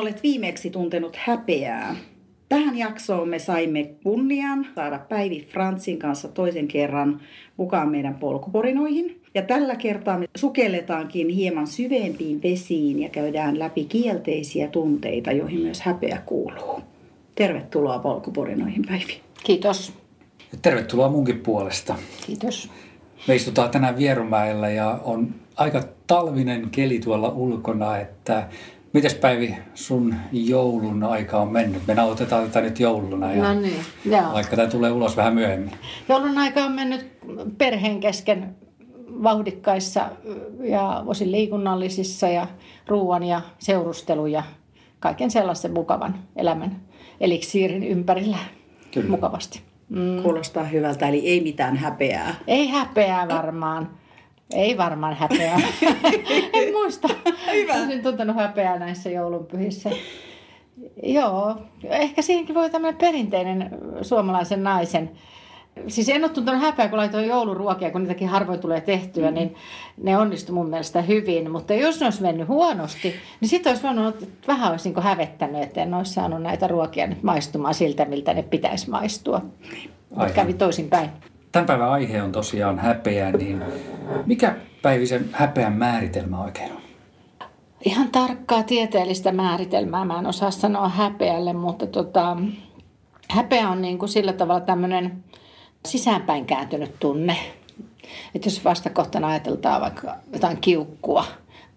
Olet viimeksi tuntenut häpeää? Tähän jaksoon me saimme kunnian saada Päivi Fransin kanssa toisen kerran mukaan meidän polkuporinoihin. Ja tällä kertaa me sukelletaankin hieman syvempiin vesiin ja käydään läpi kielteisiä tunteita, joihin myös häpeä kuuluu. Tervetuloa polkuporinoihin, Päivi. Kiitos. Tervetuloa munkin puolesta. Kiitos. Me istutaan tänään Vierumäellä ja on aika talvinen keli tuolla ulkona, että Mites Päivi, sun joulun aika on mennyt? Me nauhoitetaan tätä nyt jouluna, ja No niin, joo. vaikka tämä tulee ulos vähän myöhemmin. Joulun aika on mennyt perheen kesken vauhdikkaissa ja osin liikunnallisissa ja ruoan ja seurustelun ja kaiken sellaisen mukavan elämän eliksiirin ympärillä Kyllä. mukavasti. Mm. Kuulostaa hyvältä, eli ei mitään häpeää. Ei häpeää varmaan. Ei varmaan häpeää. en muista. Hyvä. Olisin tuntenut häpeää näissä joulunpyhissä. Joo, ehkä siihenkin voi tämmöinen perinteinen suomalaisen naisen. Siis en ole tuntenut häpeää, kun laitoin jouluruokia, kun niitäkin harvoin tulee tehtyä, niin ne onnistu mun mielestä hyvin. Mutta jos ne olisi mennyt huonosti, niin sitten olisi voinut, että vähän olisi niin hävettänyt, että en olisi saanut näitä ruokia nyt maistumaan siltä, miltä ne pitäisi maistua. Mutta Aivan. kävi toisinpäin. Tämän päivän aihe on tosiaan häpeä, niin mikä Päivisen häpeän määritelmä oikein on? Ihan tarkkaa tieteellistä määritelmää mä en osaa sanoa häpeälle, mutta tota, häpeä on niin kuin sillä tavalla tämmöinen sisäänpäin kääntynyt tunne. Että jos vastakohtana ajateltaan vaikka jotain kiukkua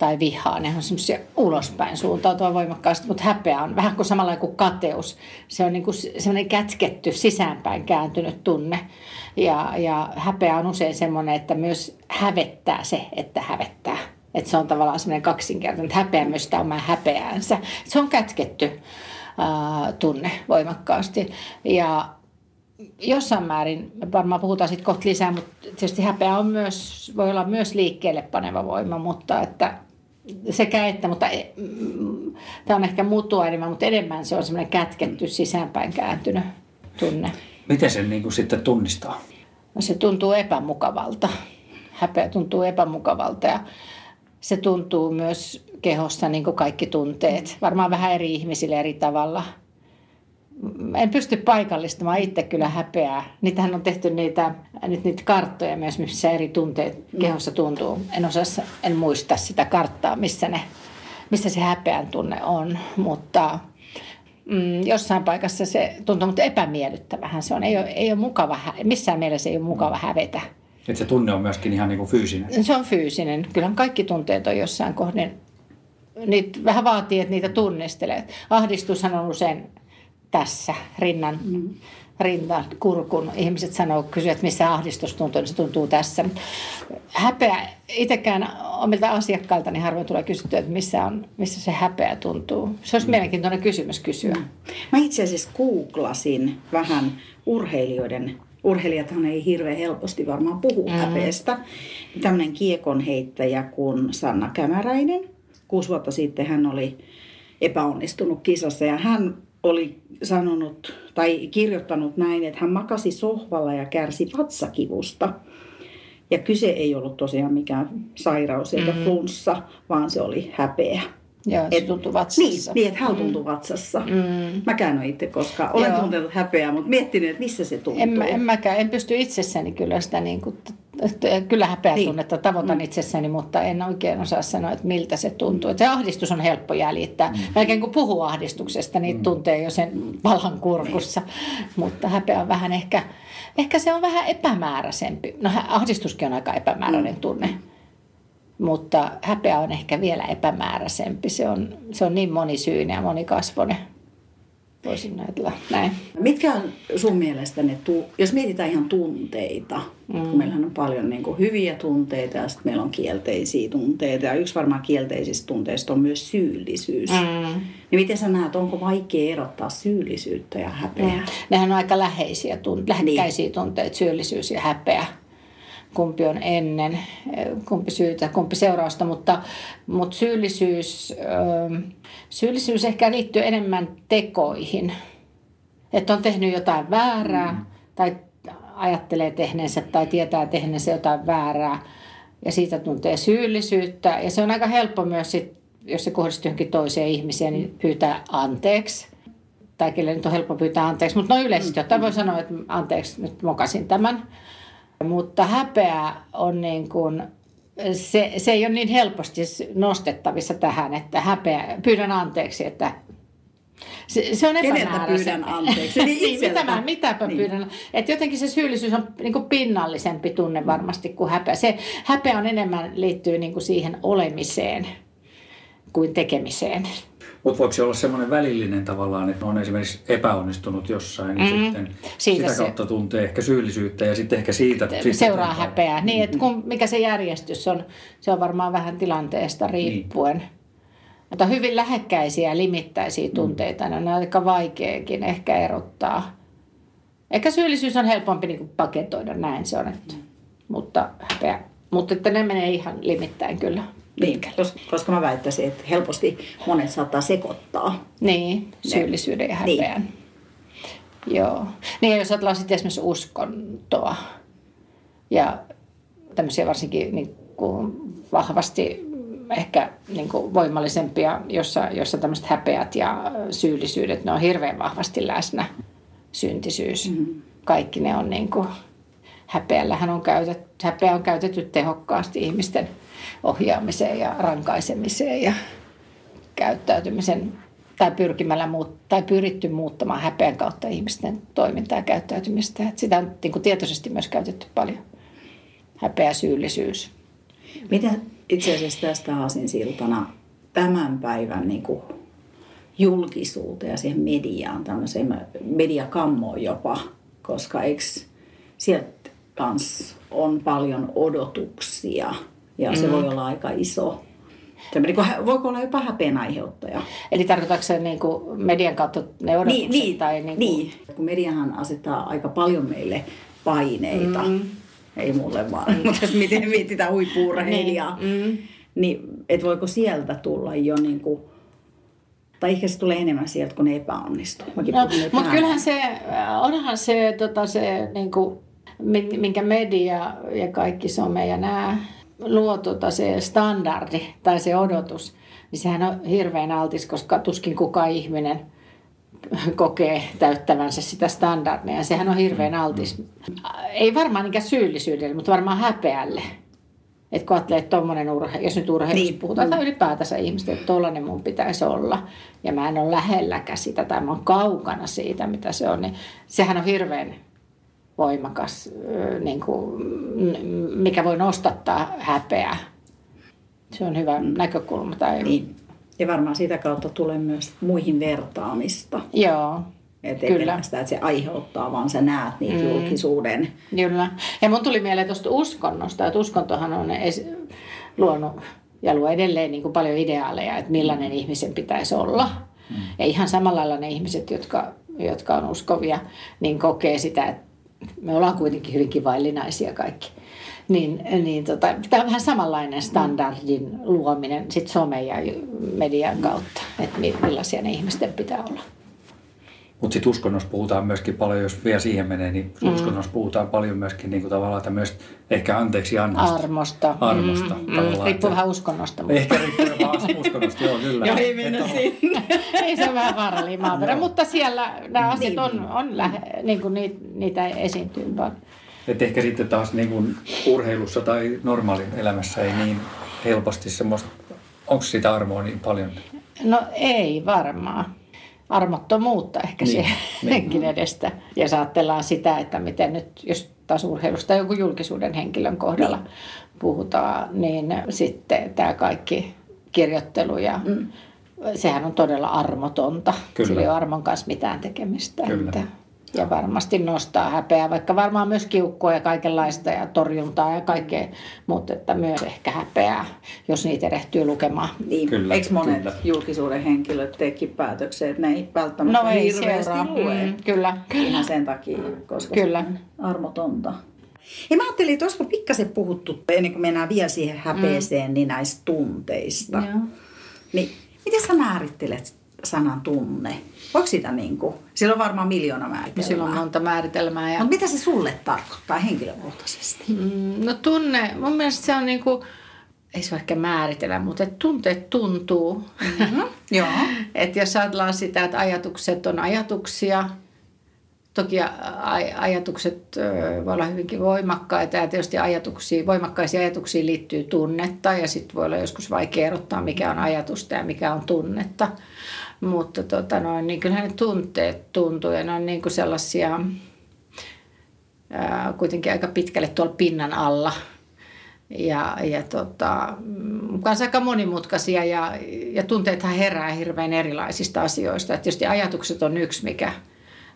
tai vihaa, ne on semmoisia ulospäin suuntautua voimakkaasti, mutta häpeä on vähän kuin samalla kuin kateus. Se on niin kuin semmoinen kätketty, sisäänpäin kääntynyt tunne. Ja, ja häpeä on usein semmoinen, että myös hävettää se, että hävettää. Että se on tavallaan semmoinen kaksinkertainen, että häpeä myös sitä omaa häpeäänsä. Se on kätketty ää, tunne voimakkaasti. Ja jossain määrin, varmaan puhutaan siitä kohta lisää, mutta tietysti häpeä on myös, voi olla myös liikkeelle paneva voima, mutta että sekä että, mutta mm, tämä on ehkä mutua enemmän, mutta enemmän se on semmoinen kätketty, sisäänpäin kääntynyt tunne. Miten sen niin kuin sitten tunnistaa? No se tuntuu epämukavalta. Häpeä tuntuu epämukavalta ja se tuntuu myös kehossa niin kuin kaikki tunteet. Varmaan vähän eri ihmisille eri tavalla. En pysty paikallistamaan itse kyllä häpeää. Niitähän on tehty niitä, nyt niitä karttoja myös, missä eri tunteet kehossa tuntuu. En osaa, en muista sitä karttaa, missä, ne, missä se häpeän tunne on, mutta mm, jossain paikassa se tuntuu, mutta epämiellyttävähän se on. Ei ole, ei ole mukava, missään mielessä ei ole mukava hävetä. Että se tunne on myöskin ihan niin kuin fyysinen. Se on fyysinen. Kyllähän kaikki tunteet on jossain kohden. Niitä vähän vaatii, että niitä tunnistelee. Ahdistushan on usein tässä rinnan, mm. rinnan kurkun. Ihmiset sanoo, kysyvät, missä ahdistus tuntuu, niin se tuntuu tässä. Häpeä, itsekään omilta asiakkailta niin harvoin tulee kysyttyä, että missä, on, missä se häpeä tuntuu. Se olisi mielenkiintoinen kysymys kysyä. Mm. Mä itse asiassa googlasin vähän urheilijoiden urheilijathan ei hirveän helposti varmaan puhu mm. häpeästä. Tämmöinen kiekonheittäjä kuin Sanna Kämäräinen. Kuusi vuotta sitten hän oli epäonnistunut kisassa ja hän oli sanonut tai kirjoittanut näin, että hän makasi sohvalla ja kärsi vatsakivusta. Ja kyse ei ollut tosiaan mikään sairaus eikä mm. flunssa, vaan se oli häpeä. Joo, se tuntuu vatsassa. Niin, niin että hän tuntuu vatsassa. Mm. Mäkään ole itse koska olen Joo. tuntenut häpeää, mutta miettinyt, että missä se tuntuu. En, mä, en mäkään, en pysty itsessäni kyllä sitä niin kuin, kyllä häpeä tunnetta tavoitan mm. itsessäni, mutta en oikein osaa sanoa, että miltä se tuntuu. Että se ahdistus on helppo jäljittää. Mm. Melkein kun puhuu ahdistuksesta, niin mm. tuntee jo sen palan kurkussa. Mutta häpeä on vähän ehkä, ehkä se on vähän epämääräisempi. No ahdistuskin on aika epämääräinen tunne. Mutta häpeä on ehkä vielä epämääräisempi. Se on, se on niin monisyinen ja monikasvoinen. Voisin ajatella näin. Mitkä on sun mielestä ne, jos mietitään ihan tunteita, mm. kun meillähän on paljon niin kuin hyviä tunteita ja sitten meillä on kielteisiä tunteita. Ja yksi varmaan kielteisistä tunteista on myös syyllisyys. Mm. Niin miten sä näet, onko vaikea erottaa syyllisyyttä ja häpeää? Mm. Nehän on aika läheisiä, tunt- lähekkäisiä niin. tunteita, syyllisyys ja häpeä kumpi on ennen, kumpi syytä, kumpi seurausta, mutta, mutta syyllisyys, syyllisyys ehkä liittyy enemmän tekoihin. Että on tehnyt jotain väärää mm. tai ajattelee tehneensä tai tietää tehneensä jotain väärää ja siitä tuntee syyllisyyttä. Ja se on aika helppo myös, sit, jos se kohdistuu johonkin toiseen ihmiseen, niin pyytää anteeksi. Tai kelle nyt on helppo pyytää anteeksi, mutta no yleisesti jotain voi sanoa, että anteeksi, nyt mokasin tämän mutta häpeä on niin kuin, se, se ei ole niin helposti nostettavissa tähän, että häpeä, pyydän anteeksi, että se, se on Keneltä pyydän anteeksi? Niin, niin mitä mä, mitäpä niin. pyydän? Että jotenkin se syyllisyys on niin kuin pinnallisempi tunne varmasti kuin häpeä. Se häpeä on enemmän liittyy niin kuin siihen olemiseen kuin tekemiseen. Mutta voiko se olla semmoinen välillinen tavallaan, että on esimerkiksi epäonnistunut jossain, niin mm. sitten siitä sitä kautta se... tuntee ehkä syyllisyyttä ja sitten ehkä siitä... Seuraa sitten häpeää. Niin, että kun, mikä se järjestys on, se on varmaan vähän tilanteesta riippuen. Niin. Mutta hyvin lähekkäisiä ja limittäisiä mm. tunteita, ne on aika vaikeakin ehkä erottaa. Ehkä syyllisyys on helpompi niin paketoida, näin se on. Että, mm. mutta, häpeä, mutta että ne menee ihan limittäin kyllä. Niin, koska mä väittäisin, että helposti monet saattaa sekoittaa. Niin, syyllisyyden ja niin. häpeän. Niin. Joo. Niin, jos ajatellaan sitten esimerkiksi uskontoa ja tämmöisiä varsinkin niin kuin vahvasti ehkä niin kuin voimallisempia, jossa, jossa tämmöiset häpeät ja syyllisyydet, ne on hirveän vahvasti läsnä. Syntisyys, mm-hmm. kaikki ne on niin kuin, häpeällähän on käytetty, häpeä on käytetty tehokkaasti ihmisten – ohjaamiseen ja rankaisemiseen ja käyttäytymisen tai pyrkimällä muut, tai pyritty muuttamaan häpeän kautta ihmisten toimintaa ja käyttäytymistä. Et sitä on niin kuin tietoisesti myös käytetty paljon. Häpeä, syyllisyys. Mitä itse asiassa tästä siltana tämän päivän niin kuin julkisuuteen ja siihen mediaan, tämmöiseen mediakammoon jopa, koska eikö sieltä kans on paljon odotuksia – ja mm. se voi olla aika iso. Tämmöinen, voiko olla jopa häpeän aiheuttaja. Eli tarkoitatko se niin kuin median kautta ne odotukset? Niin, niin, tai niin, kuin... niin, kun mediahan asettaa aika paljon meille paineita. Mm. Ei mulle vaan, mm. mutta jos miten mietitään huippuurheilijaa, niin, mm. niin et voiko sieltä tulla jo niin kuin, tai ehkä se tulee enemmän sieltä, kun ne epäonnistuu. No, mutta kyllähän se, onhan se, tota, se niin kuin, minkä media ja kaikki some ja nämä luo tota se standardi tai se odotus, niin sehän on hirveän altis, koska tuskin kukaan ihminen kokee täyttävänsä sitä standardia. Sehän on hirveän altis. Ei varmaan niinkään syyllisyydelle, mutta varmaan häpeälle. Että kun ajattelee, että tommonen urhe, jos nyt urheilusta niin. puhutaan, tai ylipäätänsä ihmistä, että tollainen mun pitäisi olla, ja mä en ole lähelläkään sitä, tai mä oon kaukana siitä, mitä se on, niin sehän on hirveän voimakas, niin kuin, mikä voi nostattaa häpeää. Se on hyvä mm. näkökulma. Tai... Niin. Ja varmaan sitä kautta tulee myös muihin vertaamista. Joo. Että kyllä. sitä, että se aiheuttaa, vaan sä näet niitä mm. julkisuuden. Kyllä. Ja mun tuli mieleen tuosta uskonnosta, että uskontohan on es- luonut ja luo edelleen niin kuin paljon ideaaleja, että millainen mm. ihmisen pitäisi olla. Mm. Ja ihan samalla lailla ne ihmiset, jotka, jotka on uskovia, niin kokee sitä, että me ollaan kuitenkin hyvin kivaillinaisia kaikki. Niin, niin tota, tämä on vähän samanlainen standardin luominen sit some ja median kautta, että millaisia ne ihmisten pitää olla. Mutta sitten uskonnossa puhutaan myöskin paljon, jos vielä siihen menee, niin mm. uskonnossa puhutaan paljon myöskin niin kuin tavallaan tämmöistä ehkä anteeksi annosta. Armosta. Armosta. Mm. Mm. Riippuu vähän uskonnosta. Mutta. Ehkä riippuu vähän uskonnosta, joo kyllä. joo, ei mennä sinne. ei se on vähän vaarallinen maaperä, mutta siellä nämä asiat niin. on, on lähe, niin kuin niitä, niitä esiintyy paljon. Et ehkä sitten taas niin kuin urheilussa tai normaalin elämässä ei niin helposti semmoista, onko sitä armoa niin paljon? No ei varmaan armottomuutta ehkä niin, senkin niin. edestä. Ja saattellaan sitä, että miten nyt, jos taas urheilusta joku julkisuuden henkilön kohdalla niin. puhutaan, niin sitten tämä kaikki kirjoittelu ja mm. sehän on todella armotonta. Kyllä. Sillä ei ole armon kanssa mitään tekemistä. Kyllä. Että, ja varmasti nostaa häpeää, vaikka varmaan myös kiukkua ja kaikenlaista ja torjuntaa ja kaikkea, mutta että myös ehkä häpeää, jos niitä erehtyy lukemaan. Niin, Kyllä, eikö monet kyllä. julkisuuden henkilöt teki päätöksiä, että ne ei välttämättä No ei hirveästi lue. Mm, kyllä. Ihan sen takia, koska Kyllä. se on armotonta. Ja mä ajattelin, että olisiko pikkasen puhuttu, ennen kuin mennään vielä siihen häpeeseen, mm. niin näistä tunteista. Joo. Niin miten sä määrittelet sanan tunne? Voiko sitä niin kuin, sillä on varmaan miljoona määritelmää. Sillä on monta määritelmää. Ja... Mutta mitä se sulle tarkoittaa henkilökohtaisesti? Mm, No tunne, mun mielestä se on niinku, ei se ehkä määritellä, mutta että tunteet tuntuu. Mm-hmm. Joo. että jos ajatellaan sitä, että ajatukset on ajatuksia, toki a- a- ajatukset voi olla hyvinkin voimakkaita ja tietysti ajatuksia, voimakkaisiin ajatuksiin liittyy tunnetta ja sitten voi olla joskus vaikea erottaa, mikä on ajatusta ja mikä on tunnetta. Mutta tota noin, niin kyllähän ne tunteet tuntuu ja ne on niin kuin sellaisia ää, kuitenkin aika pitkälle tuolla pinnan alla. Ja, ja tota, mm, kanssa aika monimutkaisia ja, ja tunteethan herää hirveän erilaisista asioista. Et tietysti ajatukset on yksi, mikä,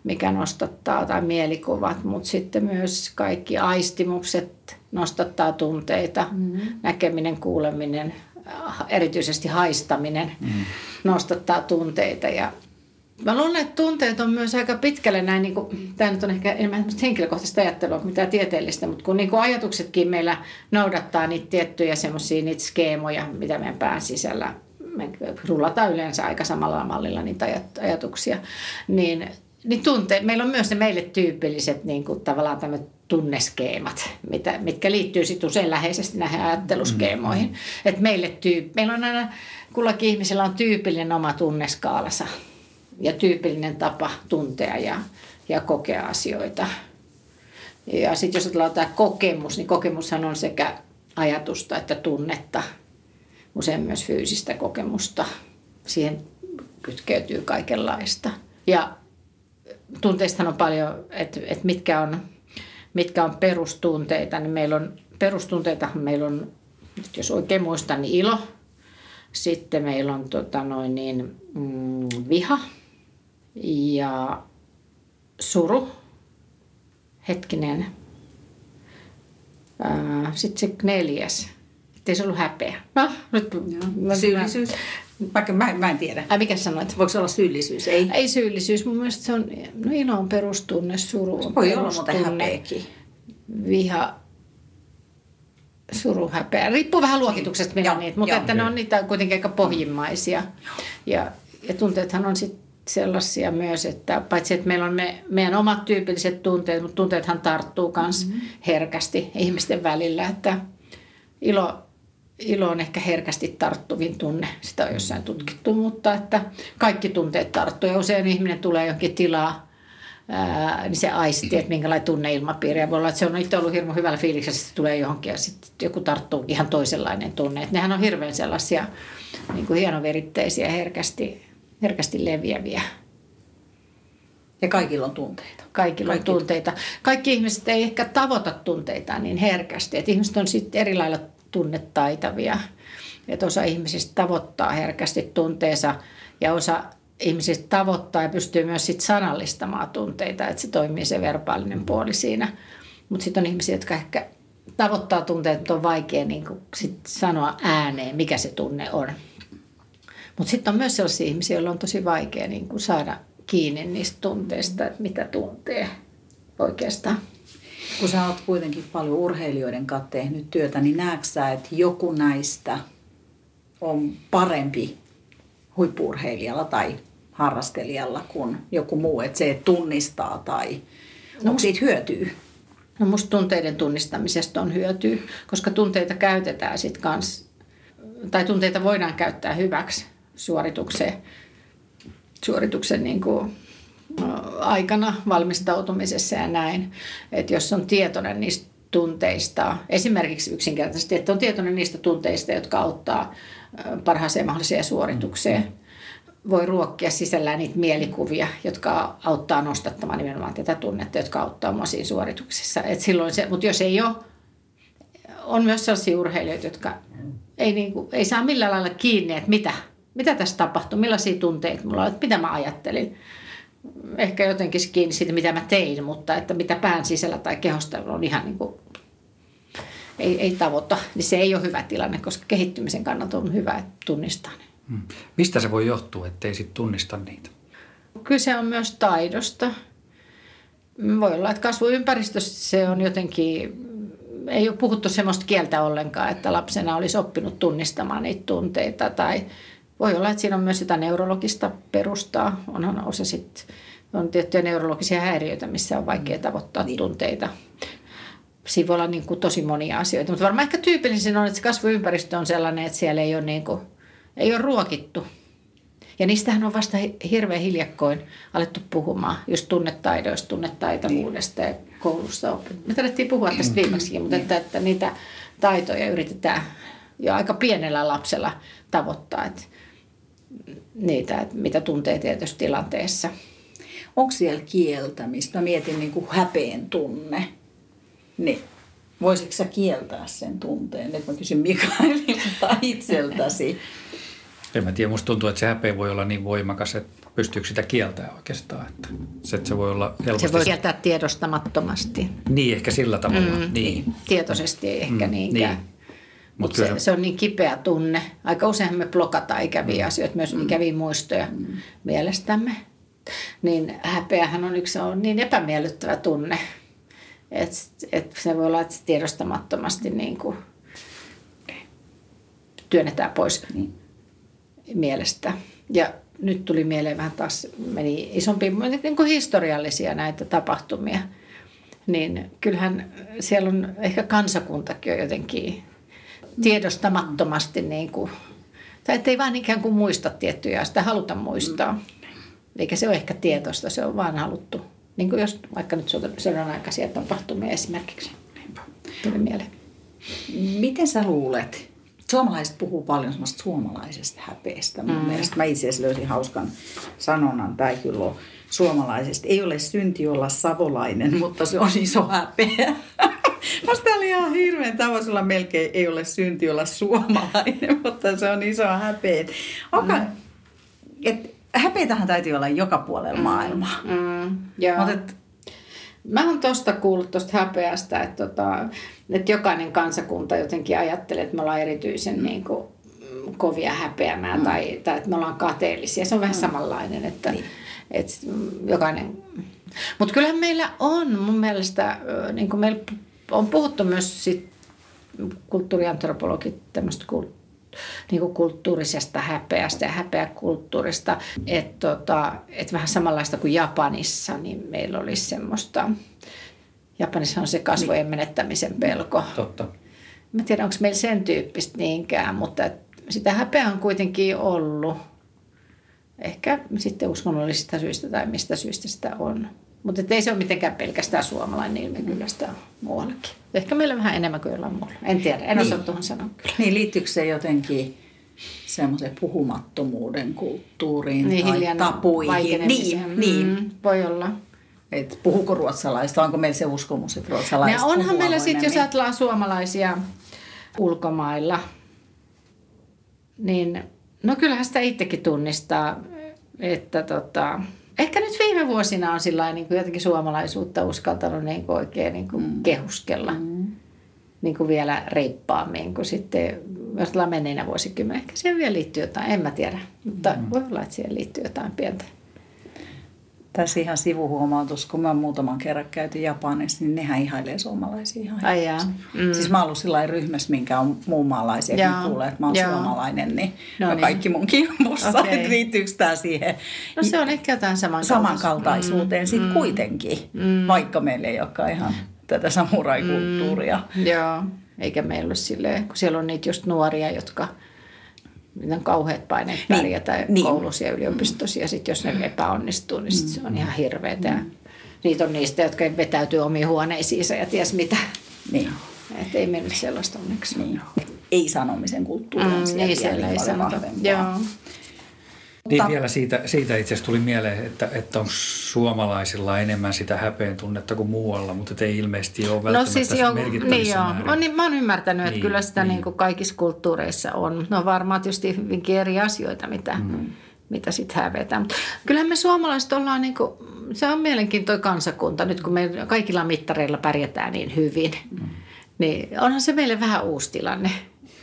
mikä nostattaa tai mielikuvat, mutta sitten myös kaikki aistimukset nostattaa tunteita. Mm-hmm. Näkeminen, kuuleminen, erityisesti haistaminen mm-hmm. nostattaa tunteita ja Mä luulen, että tunteet on myös aika pitkälle näin, niin kuin, tämä nyt on ehkä enemmän henkilökohtaista ajattelua kuin mitään tieteellistä, mutta kun niin kuin ajatuksetkin meillä noudattaa niitä tiettyjä semmoisia niitä skeemoja, mitä meidän pään sisällä, me rullataan yleensä aika samalla mallilla niitä ajat- ajatuksia, niin, niin tunteet, meillä on myös ne meille tyypilliset niin kuin tavallaan tämmöiset tunneskeemat, mitä, mitkä liittyy sitten usein läheisesti näihin ajatteluskeemoihin. Et meille tyyp, meillä on aina, kullakin ihmisellä on tyypillinen oma tunneskaalansa ja tyypillinen tapa tuntea ja, ja kokea asioita. Ja sitten jos ajatellaan tämä kokemus, niin kokemushan on sekä ajatusta että tunnetta, usein myös fyysistä kokemusta. Siihen kytkeytyy kaikenlaista. Ja tunteistahan on paljon, että, että mitkä, on, mitkä on perustunteita, niin meillä on perustunteita, meillä on, nyt jos oikein muistan, niin ilo. Sitten meillä on tota noin niin, mm, viha ja suru. Hetkinen. Sitten se neljäs. Ettei se ollut häpeä. No, nyt, mä- Syyllisyys. Vaikka mä, mä en tiedä. Ai mikä sanoit? Voiko se olla syyllisyys? Ei. Ei syyllisyys. Mun mielestä se on, no ilo on perustunne, suru on Voi olla muuten perustunne, häpeäkin. viha, suru, häpeä. Riippuu vähän luokituksesta, millä niitä, mutta joo. että ne on niitä kuitenkin aika pohjimmaisia. Ja, ja tunteethan on sitten sellaisia myös, että paitsi että meillä on me, meidän omat tyypilliset tunteet, mutta tunteethan tarttuu myös mm-hmm. herkästi ihmisten välillä, että ilo, ilo on ehkä herkästi tarttuvin tunne, sitä on jossain tutkittu, mutta että kaikki tunteet tarttuu ja usein ihminen tulee johonkin tilaa, ää, niin se aisti, että minkälainen tunneilmapiiri. Ja voi olla, että se on itse ollut hirmu hyvällä fiiliksellä, sitten tulee johonkin ja sitten joku tarttuu ihan toisenlainen tunne. Että nehän on hirveän sellaisia niin kuin hienoveritteisiä, herkästi, herkästi leviäviä. Ja kaikilla on tunteita. Kaikilla Kaikki- on tunteita. Kaikki ihmiset ei ehkä tavoita tunteita niin herkästi. Et ihmiset on sitten eri lailla tunnetaitavia. Et osa ihmisistä tavoittaa herkästi tunteensa ja osa ihmisistä tavoittaa ja pystyy myös sit sanallistamaan tunteita, että se toimii se verbaalinen puoli siinä. Mutta sitten on ihmisiä, jotka ehkä tavoittaa tunteita, mutta on vaikea niin sit sanoa ääneen, mikä se tunne on. Mutta sitten on myös sellaisia ihmisiä, joilla on tosi vaikea niin kuin saada kiinni niistä tunteista, että mitä tuntee oikeastaan. Kun sä oot kuitenkin paljon urheilijoiden kanssa tehnyt työtä, niin näetkö sä, että joku näistä on parempi huippuurheilijalla tai harrastelijalla kuin joku muu, että se tunnistaa tai no, onko siitä hyötyä? No musta tunteiden tunnistamisesta on hyötyä, koska tunteita käytetään sitten kans, tai tunteita voidaan käyttää hyväksi suoritukseen, suorituksen niin kuin, aikana valmistautumisessa ja näin. Että jos on tietoinen niistä tunteista, esimerkiksi yksinkertaisesti, että on tietoinen niistä tunteista, jotka auttaa parhaaseen mahdolliseen suoritukseen, voi ruokkia sisällään niitä mielikuvia, jotka auttaa nostattamaan nimenomaan tätä tunnetta, jotka auttaa mua siinä suorituksessa. Et silloin se, mutta jos ei ole, on myös sellaisia urheilijoita, jotka ei, niin kuin, ei saa millään lailla kiinni, että mitä, mitä tässä tapahtui, millaisia tunteita mulla oli, mitä mä ajattelin. Ehkä jotenkin kiinni siitä, mitä mä tein, mutta että mitä pään sisällä tai kehosta on ihan niin kuin, ei, ei tavoita, niin se ei ole hyvä tilanne, koska kehittymisen kannalta on hyvä tunnistaa ne. Hmm. Mistä se voi johtua, ettei sitten tunnista niitä? Kyse on myös taidosta. Voi olla, että kasvuympäristössä se on jotenkin, ei ole puhuttu sellaista kieltä ollenkaan, että lapsena olisi oppinut tunnistamaan niitä tunteita. Tai voi olla, että siinä on myös jotain neurologista perustaa. Onhan osa sitten, on tiettyjä neurologisia häiriöitä, missä on vaikea tavoittaa niin. tunteita. Siinä voi olla niin kuin tosi monia asioita, mutta varmaan ehkä tyypillisin on, että se kasvuympäristö on sellainen, että siellä ei ole, niin kuin, ei ole ruokittu ja niistähän on vasta hirveän hiljakkoin alettu puhumaan, just tunnetaidoista, tunnetaitavuudesta ja koulussa. Me tarvittiin puhua tästä viimeksikin, mutta että, että niitä taitoja yritetään jo aika pienellä lapsella tavoittaa, että niitä, että mitä tuntee tietysti tilanteessa. Onko siellä kieltämistä? Mä mietin niin kuin häpeen tunne. Niin voisitko sä kieltää sen tunteen? Nyt mä kysyn Mikaelilta itseltäsi. En mä tiedä, musta tuntuu, että se häpeä voi olla niin voimakas, että pystyykö sitä kieltämään oikeastaan. Että se, että se voi olla helposti... Se voi kieltää tiedostamattomasti. Niin, ehkä sillä tavalla. Mm, niin. Tietoisesti ei ehkä mm, niinkään. Niin. Mutta se, se on niin kipeä tunne. Aika usein me blokataan ikäviä mm. asioita, myös mm. ikäviä muistoja mm. mielestämme. Niin häpeähän on yksi on niin epämiellyttävä tunne, että et se voi olla, että se tiedostamattomasti niin kuin työnnetään pois. Niin mielestä. Ja nyt tuli mieleen vähän taas, meni isompi, niin kuin historiallisia näitä tapahtumia. Niin kyllähän siellä on ehkä kansakuntakin on jotenkin tiedostamattomasti niin kuin, tai ettei vaan ikään kuin muista tiettyjä, sitä haluta muistaa. Eikä se ole ehkä tietoista, se on vaan haluttu. Niin kuin jos vaikka nyt sodan aikaisia tapahtumia esimerkiksi. Tuli mieleen. Miten sä luulet, suomalaiset puhuu paljon semmoista suomalaisesta häpeestä. Mun mm. mielestä mä itse asiassa löysin hauskan sanonnan, tai kyllä on suomalaisesta. Ei ole synti olla savolainen, mutta se on iso häpeä. Musta oli ihan hirveän tavasella melkein ei ole synti olla suomalainen, mutta se on iso häpeä. Okay. Mm. Et, häpeitähän täytyy olla joka puolella mm. maailmaa. Mm. Joo. Mut et, Mä oon tosta kuullut tuosta häpeästä, että, tota, että jokainen kansakunta jotenkin ajattelee, että me ollaan erityisen mm. niin kuin, kovia häpeämään mm. tai, tai että me ollaan kateellisia. Se on vähän mm. samanlainen, että, niin. Että jokainen... Mutta kyllähän meillä on mun mielestä, niin kuin meillä on puhuttu myös sit kulttuuriantropologit tämmöistä niin kuin kulttuurisesta häpeästä ja häpeäkulttuurista. Että tota, et vähän samanlaista kuin Japanissa, niin meillä olisi semmoista, Japanissa on se kasvojen niin. menettämisen pelko. Totta. Mä tiedän, onko meillä sen tyyppistä niinkään, mutta sitä häpeää on kuitenkin ollut. Ehkä sitten uskonnollisista syistä tai mistä syistä sitä on. Mutta ei se ole mitenkään pelkästään suomalainen ilme, kyllä sitä muuallakin. Ehkä meillä vähän enemmän kuin jollain muulla. En tiedä, en niin. osaa tuohon sanoa kyllä. Niin, liittyykö se jotenkin semmoisen puhumattomuuden kulttuuriin niin, tai tapuihin? Niin, niin. Mm, voi olla. Et puhuko ruotsalaista? Onko meillä se uskomus, että ruotsalaiset no, Onhan meillä sitten, jos ajatellaan suomalaisia ulkomailla, niin no kyllähän sitä itsekin tunnistaa, että tota, ehkä nyt viime vuosina on sillä niin kuin jotenkin suomalaisuutta uskaltanut niin kuin oikein niin kuin mm. kehuskella mm. niin kuin vielä reippaammin kuin sitten, jos ollaan menneinä vuosikymmenä. Ehkä siihen vielä liittyy jotain, en mä tiedä, mutta mm. voi olla, että siihen liittyy jotain pientä. Tässä ihan sivuhuomautus, kun mä muutaman kerran käyty Japanissa, niin nehän ihailee suomalaisia ihan Ai jaa. Mm. Siis mä oon ollut sillä ryhmässä, minkä on muun maalaisia, kun kuulee, että mä oon Jaa. suomalainen, niin, no niin. kaikki mun kimpussa, okay. että liittyykö tämä siihen. No se on ehkä jotain samankaltaisuuteen mm. sitten mm. kuitenkin, mm. vaikka meillä ei olekaan ihan tätä samuraikulttuuria. Mm. Joo, eikä meillä ole silleen, kun siellä on niitä just nuoria, jotka – niitä on kauheat paineet niin, pärjätä niin, koulussa ja yliopistossa. Ja sitten jos ne epäonnistuu, niin sit se on ihan hirveetä. Mm. Niitä on niistä, jotka vetäytyy omiin huoneisiinsa ja ties mitä. Niin. Et ei mennyt sellaista onneksi. Niin. Ei sanomisen kulttuuri on mm, siellä, niin, siellä ei sanota. Joo. Niin vielä siitä, siitä itse asiassa tuli mieleen, että, että onko suomalaisilla enemmän sitä häpeen tunnetta kuin muualla, mutta ei ilmeisesti ole välttämättä no siis jo, niin joo. Mä, niin, mä oon ymmärtänyt, niin, että kyllä sitä niin. Niin kuin kaikissa kulttuureissa on. No varmaan tietysti hyvinkin eri asioita, mitä, mm. mitä sitten hävetään. Mutta kyllähän me suomalaiset ollaan, niin kuin, se on mielenkiintoinen kansakunta, nyt kun me kaikilla mittareilla pärjätään niin hyvin. Mm. Niin onhan se meille vähän uusi tilanne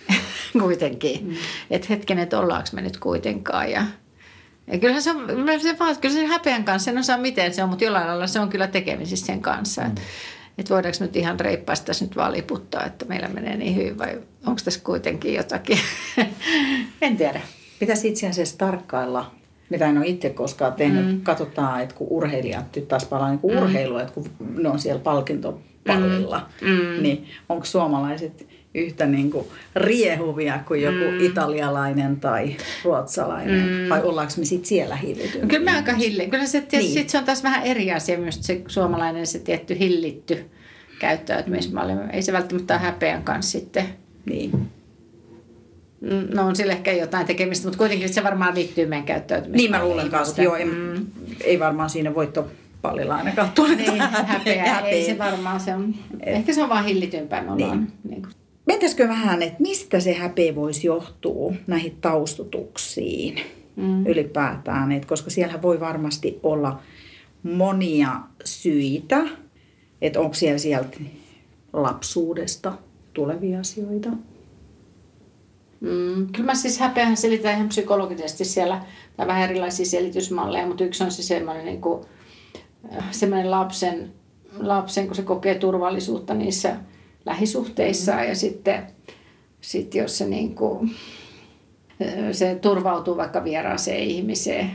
kuitenkin. Mm. Että hetken, että ollaanko me nyt kuitenkaan ja – ja kyllähän se, on, se, vaan, kyllä se häpeän kanssa, en osaa miten se on, mutta jollain lailla se on kyllä tekemisissä sen kanssa. Mm. Että et voidaanko nyt ihan reippaasti tässä nyt vaan liputtaa, että meillä menee niin hyvin vai onko tässä kuitenkin jotakin? en tiedä. Pitäisi itse asiassa tarkkailla, mitä en ole itse koskaan tehnyt. Mm. Katsotaan, että kun urheilijat nyt taas palaa niin kuin mm. urheilua, että kun ne on siellä palkintopallilla, mm. mm. niin onko suomalaiset yhtä niin kuin riehuvia kuin joku mm. italialainen tai ruotsalainen? Mm. Vai ollaanko me sitten siellä hillitty? Kyllä me aika hilli. Kyllä se, niin. sit se on taas vähän eri asia myös se suomalainen se tietty hillitty käyttäytymismalli. Mm. Ei se välttämättä ole häpeän kanssa sitten. Niin. Mm, no on sille ehkä jotain tekemistä, mutta kuitenkin se varmaan liittyy meidän käyttäytymiseen. Niin mä luulen kanssa, joo. Mm. Ei varmaan siinä voitto pallilla ainakaan tule niin, häpeä, häpeä. Ei se varmaan se on. Ehkä se on vaan hillitympää. Me ollaan, niin. Niin kuin Mentäisikö vähän, että mistä se häpeä voisi johtua näihin taustutuksiin mm. ylipäätään, että koska siellä voi varmasti olla monia syitä, että onko siellä sieltä lapsuudesta tulevia asioita. Mm, kyllä mä siis häpeähän selitän ihan psykologisesti siellä, tai vähän erilaisia selitysmalleja, mutta yksi on se semmoinen, niin kuin, äh, semmoinen lapsen, lapsen, kun se kokee turvallisuutta niissä – lähisuhteissaan mm. ja sitten sit jos se, niin kuin, se turvautuu vaikka vieraaseen ihmiseen,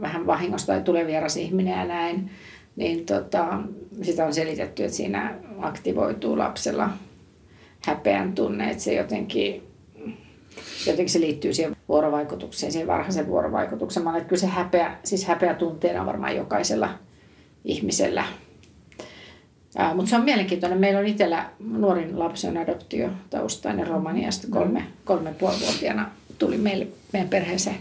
vähän vahingosta tai tulee vieras ihminen ja näin, niin tota, sitä on selitetty, että siinä aktivoituu lapsella häpeän tunne, että se jotenkin, jotenkin se liittyy siihen vuorovaikutukseen, siihen varhaisen vuorovaikutuksen. Mä että kyllä se häpeä, siis häpeä tunteena on varmaan jokaisella ihmisellä Ää, mutta se on mielenkiintoinen. Meillä on itsellä nuorin lapsi on adoptiotaustainen Romaniasta kolme, mm. kolme puolivuotiaana tuli meille, meidän perheeseen.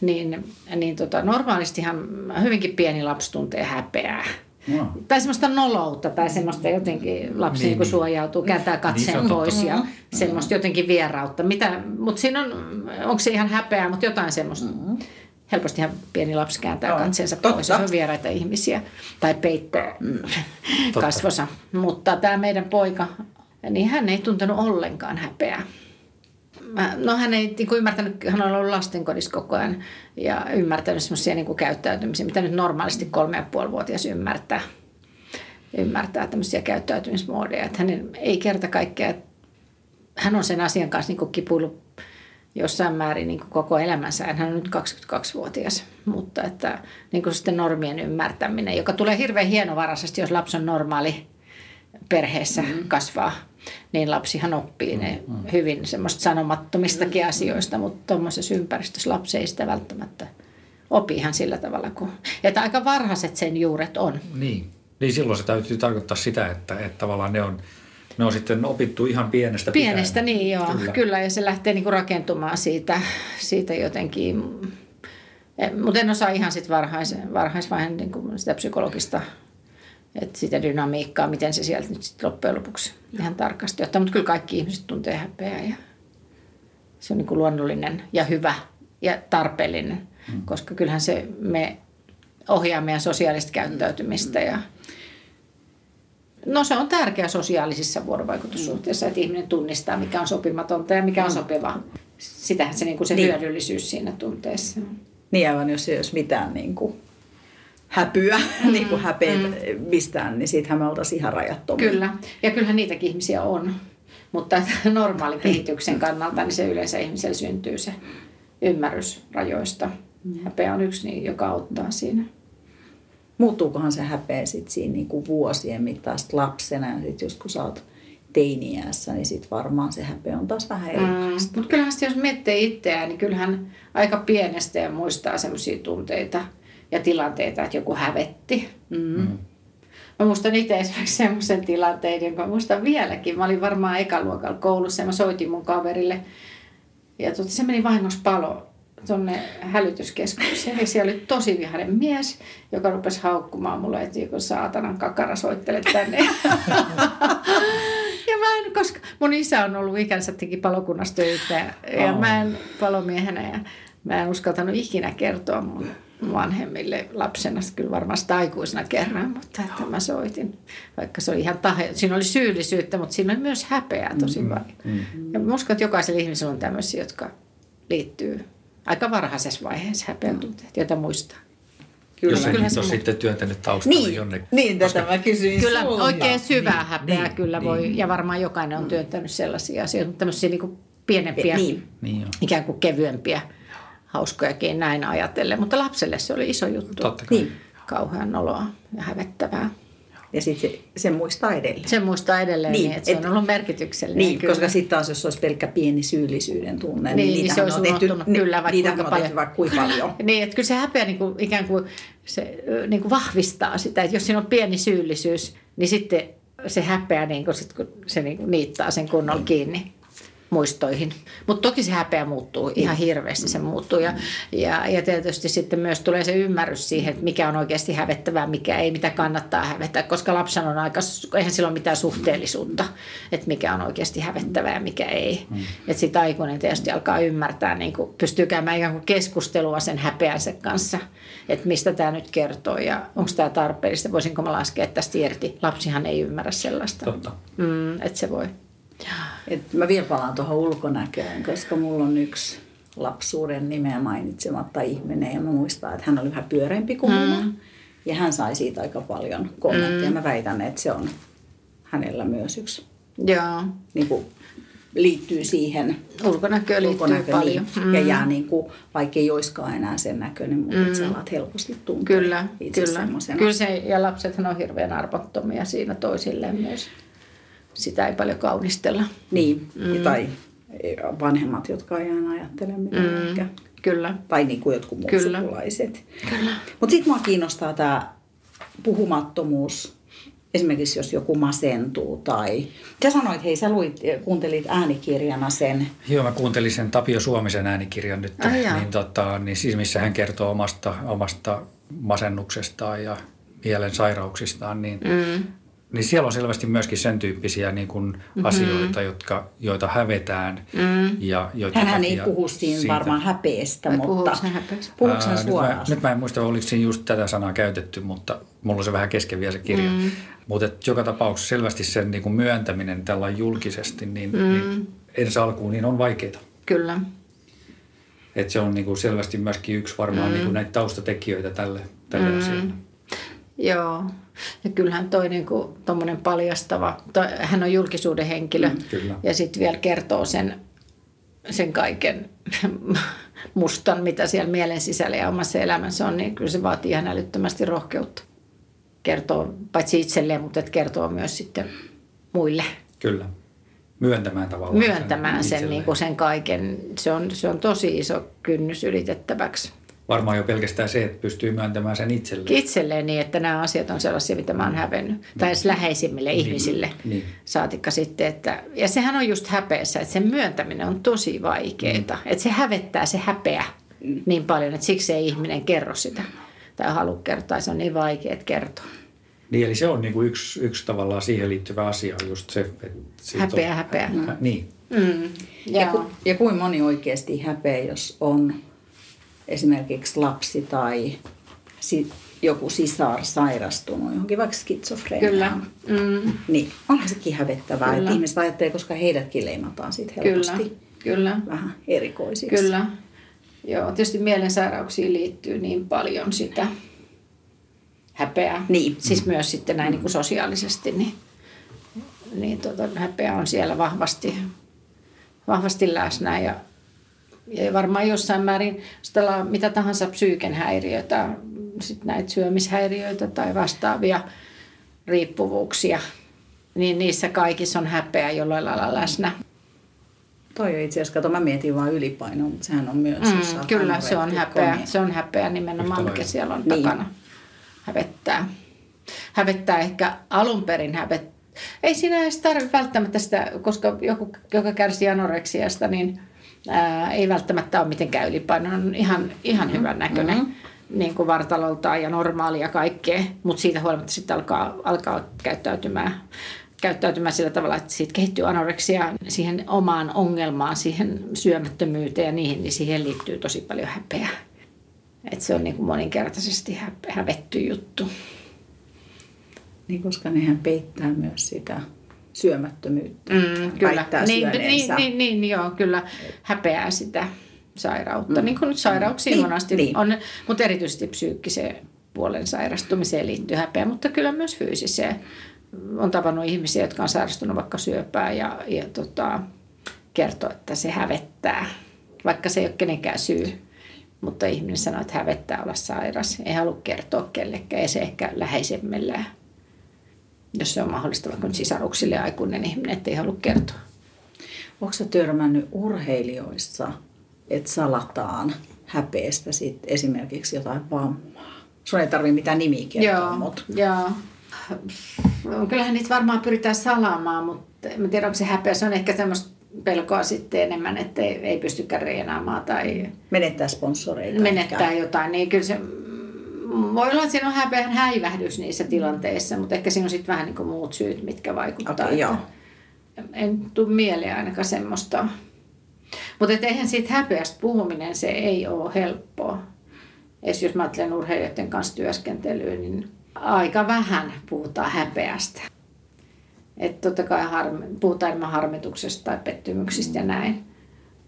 Niin, niin tota, normaalistihan hyvinkin pieni lapsi tuntee häpeää. No. Tai semmoista noloutta tai semmoista jotenkin lapsi niin, niin. suojautuu, kääntää niin katseen niin, pois ja mm-hmm. semmoista jotenkin vierautta. Mitä, mutta siinä on, onko se ihan häpeää, mutta jotain semmoista. Mm-hmm helpostihan pieni lapsi kääntää no, katseensa totta. pois, jos on vieraita ihmisiä tai peittää mm, kasvosa. Mutta tämä meidän poika, niin hän ei tuntenut ollenkaan häpeää. No hän ei niin kuin ymmärtänyt, hän on ollut lastenkodissa koko ajan ja ymmärtänyt semmoisia niin käyttäytymisiä, mitä nyt normaalisti kolme ja puoli vuotias ymmärtää. Ymmärtää tämmöisiä käyttäytymismuodeja, että hän ei kerta kaikkea, hän on sen asian kanssa niin kipuillut jossain määrin niin kuin koko elämänsä. Hän on nyt 22-vuotias, mutta että niin kuin sitten normien ymmärtäminen, joka tulee hirveän hienovaraisesti, jos lapsi on normaali perheessä mm. kasvaa, niin lapsihan oppii ne mm. hyvin semmoista sanomattomistakin mm. asioista, mutta tuommoisessa ympäristössä lapsi ei sitä välttämättä opi ihan sillä tavalla kuin, että aika varhaiset sen juuret on. Niin, niin silloin se täytyy tarkoittaa sitä, että, että tavallaan ne on ne on sitten opittu ihan pienestä Pienestä, pitäen. niin joo. Kyllä. Kyllä, ja se lähtee niinku rakentumaan siitä, siitä jotenkin. E, Mutta en osaa ihan sitten varhais, varhaisvaiheen niinku sitä psykologista että sitä dynamiikkaa, miten se sieltä nyt sitten loppujen lopuksi ihan tarkasti ottaa. Mutta kyllä kaikki ihmiset tuntee häpeää ja se on niin kuin luonnollinen ja hyvä ja tarpeellinen, mm. koska kyllähän se me ohjaa meidän sosiaalista käyttäytymistä ja No se on tärkeä sosiaalisissa vuorovaikutussuhteissa, että ihminen tunnistaa, mikä on sopimatonta ja mikä on sopivaa. Sitähän se, niin kuin se niin. hyödyllisyys siinä tunteessa. Niin aivan, jos ei olisi mitään niin kuin häpyä, mm, niin kuin häpeät mm. mistään, niin siitähän me oltaisiin ihan rajattomia. Kyllä, ja kyllähän niitäkin ihmisiä on. Mutta normaalin kehityksen kannalta niin se yleensä ihmisellä syntyy se ymmärrys rajoista. Mm. Häpeä on yksi, niin, joka auttaa siinä muuttuukohan se häpeä sitten siinä niinku vuosien mittaista lapsena ja sitten just kun sä oot teiniässä, niin sitten varmaan se häpeä on taas vähän erilaista. Mm, mutta kyllähän jos miettii itseään, niin kyllähän aika pienestä ja muistaa semmoisia tunteita ja tilanteita, että joku hävetti. Mm. Mm. Mä muistan itse esimerkiksi semmoisen tilanteen, jonka muistan vieläkin. Mä olin varmaan ekaluokalla koulussa ja mä soitin mun kaverille. Ja tuota, se meni vahingossa palo tuonne hälytyskeskukseen ja siellä oli tosi vihainen mies, joka rupesi haukkumaan mulle, että joku saatanan kakara soittele tänne. ja mä en, koska mun isä on ollut ikänsä teki palokunnassa töitä ja oh. mä en palomiehenä ja mä en uskaltanut ikinä kertoa mun vanhemmille lapsena, kyllä varmasti aikuisena kerran, mutta että mä soitin, vaikka se oli ihan tahe. Siinä oli syyllisyyttä, mutta siinä oli myös häpeää tosi mm-hmm. paljon. Mm-hmm. Ja mä uskon, että jokaisella ihmisellä on tämmöisiä, jotka liittyy aika varhaisessa vaiheessa häpeän tunteet, joita muistaa. Kyllä. Jos kyllä se on sitten työntänyt taustalla niin, jonnekin. Niin, tätä mä kysyin Kyllä sulja. oikein syvää niin, häpeää niin, kyllä voi, niin. ja varmaan jokainen on mm. työntänyt sellaisia asioita, mutta tämmöisiä niin kuin pienempiä, niin. niin ikään kuin kevyempiä hauskojakin näin ajatellen. Mutta lapselle se oli iso juttu. Totta kai. Niin. Kauhean oloa ja hävettävää. Ja sitten se, se muistaa edelleen. Se muistaa edelleen, niin, niin että et, se on ollut merkityksellinen. Niin, kyllä. koska sitten taas jos olisi pelkkä pieni syyllisyyden tunne, niin, niin, niin se olisi on tehty, kyllä, vaikka niitä on paljon. vaikka kuinka paljon. niin, että kyllä se häpeä niin kuin, ikään kuin, se, niin kuin vahvistaa sitä, että jos siinä on pieni syyllisyys, niin sitten se häpeä, niin kuin, sit, kun se niin kuin niittaa sen kunnolla kiinni muistoihin. Mutta toki se häpeä muuttuu ihan hirveästi, se muuttuu. Ja, ja, ja tietysti sitten myös tulee se ymmärrys siihen, että mikä on oikeasti hävettävää, mikä ei, mitä kannattaa hävettää, koska lapsen on aika, eihän sillä ole mitään suhteellisuutta, että mikä on oikeasti hävettävää ja mikä ei. Mm. Että sitten aikuinen tietysti alkaa ymmärtää, niin kuin pystyy käymään ikään kuin keskustelua sen häpeänsä kanssa, että mistä tämä nyt kertoo ja onko tämä tarpeellista, voisinko mä laskea tästä irti. Lapsihan ei ymmärrä sellaista. Totta. Mm, että se voi. Et mä vielä palaan tuohon ulkonäköön, koska mulla on yksi lapsuuden nimeä mainitsematta ihminen ja mä muistan, että hän oli vähän pyöreämpi kuin mm. minä. Ja hän sai siitä aika paljon kommentteja. Mm. Mä väitän, että se on hänellä myös yksi. Joo. Niin kuin, liittyy siihen. Ulkonäköön liittyy ulkonäkö, paljon. Mm. Ja jää niin kuin, vaikka ei olisikaan enää sen näköinen, mutta mm. sä alat helposti tuntea Kyllä, kyllä. Kyllä se, ja lapsethan on hirveän arvottomia siinä toisilleen myös sitä ei paljon kaunistella. Niin, mm. tai vanhemmat, jotka ei aina ajattele mitä mm. ehkä. Kyllä. Tai niin kuin jotkut muut Kyllä. sukulaiset. Mutta sitten mua kiinnostaa tämä puhumattomuus. Esimerkiksi jos joku masentuu tai... Sä sanoit, hei sä luit, kuuntelit äänikirjana sen. Joo, mä kuuntelin sen Tapio Suomisen äänikirjan nyt. Ah, niin, tota, niin siis missä hän kertoo omasta, omasta masennuksestaan ja mielen sairauksistaan. Niin mm niin siellä on selvästi myöskin sen tyyppisiä niin kuin mm-hmm. asioita, jotka, joita hävetään. Mm. Ja joita Hänhän ei puhu siinä siitä. varmaan häpeestä, Vai mutta puhuuko hän suoraan? Nyt mä, nyt mä en muista, oliko siinä just tätä sanaa käytetty, mutta mulla on se vähän kesken vielä se kirja. Mm. Mutta joka tapauksessa selvästi sen niin kuin myöntäminen tällä julkisesti, niin, mm. niin ensi alkuun niin on vaikeaa. Kyllä. Et se on niin kuin selvästi myöskin yksi varmaan mm. niin kuin näitä taustatekijöitä tälle, tälle mm. asialle. Joo. Ja kyllähän toi niin kuin, paljastava, toi, hän on julkisuuden henkilö mm, kyllä. ja sitten vielä kertoo sen, sen kaiken mustan, mitä siellä mielen sisällä ja omassa elämässä on, niin kyllä se vaatii ihan älyttömästi rohkeutta. Kertoo paitsi itselleen, mutta et kertoo myös sitten muille. Kyllä. Myöntämään tavallaan Myöntämään sen, sen, niin kuin sen kaiken. Se on, se on tosi iso kynnys ylitettäväksi varmaan jo pelkästään se, että pystyy myöntämään sen itselleen. Itselleen niin, että nämä asiat on sellaisia, mitä mä oon hävennyt. Tai edes läheisimmille niin, ihmisille. Niin. Saatikka sitten, että... Ja sehän on just häpeässä, että sen myöntäminen on tosi vaikeaa. Mm. Että se hävettää se häpeä niin paljon, että siksi ei ihminen kerro sitä. Tai halua kertoa, se on niin vaikea kertoa. Niin, eli se on niin kuin yksi, yksi tavallaan siihen liittyvä asia, just se, että... Häpeä, on, häpeä. Mm. Niin. Mm. Ja, ja, ku, ja kuin moni oikeasti häpeä, jos on esimerkiksi lapsi tai si, joku sisar sairastunut johonkin vaikka skitsofreeniaan. Kyllä. Mm. Niin onhan sekin hävettävää, Kyllä. että ihmiset ajattelee, koska heidätkin leimataan siitä helposti Kyllä. Kyllä. vähän erikoisiksi. Kyllä. Joo, tietysti mielensairauksiin liittyy niin paljon sitä häpeää. Niin. Siis myös sitten näin niin kuin sosiaalisesti, niin, niin tota, häpeä on siellä vahvasti, vahvasti läsnä ja ja varmaan jossain määrin mitä tahansa psyyken häiriöitä, sit näitä syömishäiriöitä tai vastaavia riippuvuuksia, niin niissä kaikissa on häpeä jollain lailla läsnä. Toi on itse asiassa, kato, mä mietin vaan ylipainoa, mutta sehän on myös... Mm, kyllä, se on häpeä. Se on häpeä nimenomaan, mikä siellä on niin. takana. Hävettää. Hävettää ehkä alun perin hävettää. Ei siinä edes tarvitse välttämättä sitä, koska joku, joka kärsii anoreksiasta, niin Ää, ei välttämättä ole mitenkään ylipainoinen, on ihan, ihan hyvän näköinen. Mm-hmm niin kuin vartaloltaan ja normaalia kaikkea, mutta siitä huolimatta sitten alkaa, alkaa käyttäytymään, käyttäytymään sillä tavalla, että siitä kehittyy anoreksia siihen omaan ongelmaan, siihen syömättömyyteen ja niihin, niin siihen liittyy tosi paljon häpeää. Et se on niin kuin moninkertaisesti hävetty juttu. Niin, koska nehän peittää myös sitä syömättömyyttä. Mm, kyllä. Niin, niin, niin, niin, joo, kyllä häpeää sitä sairautta, mm. niin kuin nyt sairauksiin niin, monasti niin. on, mutta erityisesti psyykkiseen puolen sairastumiseen liittyy häpeä, mutta kyllä myös fyysiseen. On tavannut ihmisiä, jotka on sairastunut vaikka syöpää ja, ja tota, kertoo, että se hävettää, vaikka se ei ole kenenkään syy. Mutta ihminen sanoo, että hävettää olla sairas. Ei halua kertoa kellekään, ei se ehkä läheisemmillään. Jos se on mahdollista vaikka sisaruksille aikuinen ihminen, että ei halua kertoa. Onko törmännyt urheilijoissa että salataan häpeästä sit esimerkiksi jotain vammaa. Sun ei tarvitse mitään nimiä kertoa, joo, mutta... Joo. Kyllähän niitä varmaan pyritään salaamaan, mutta en tiedä, onko se häpeä. Se on ehkä semmoista pelkoa sitten enemmän, että ei, ei pystykään reenaamaan tai... Menettää sponsoreita. Menettää ehkä. jotain, niin kyllä se... Voi olla, että siinä on häpeän häivähdys niissä tilanteissa, mutta ehkä siinä on sitten vähän niin kuin muut syyt, mitkä vaikuttavat. Okay, joo. En tule mieleen ainakaan semmoista mutta eihän siitä häpeästä puhuminen, se ei ole helppoa. Edes jos mä ajattelen urheilijoiden kanssa työskentelyä, niin aika vähän puhutaan häpeästä. Että totta kai harmi, puhutaan enemmän harmituksesta tai pettymyksistä ja näin.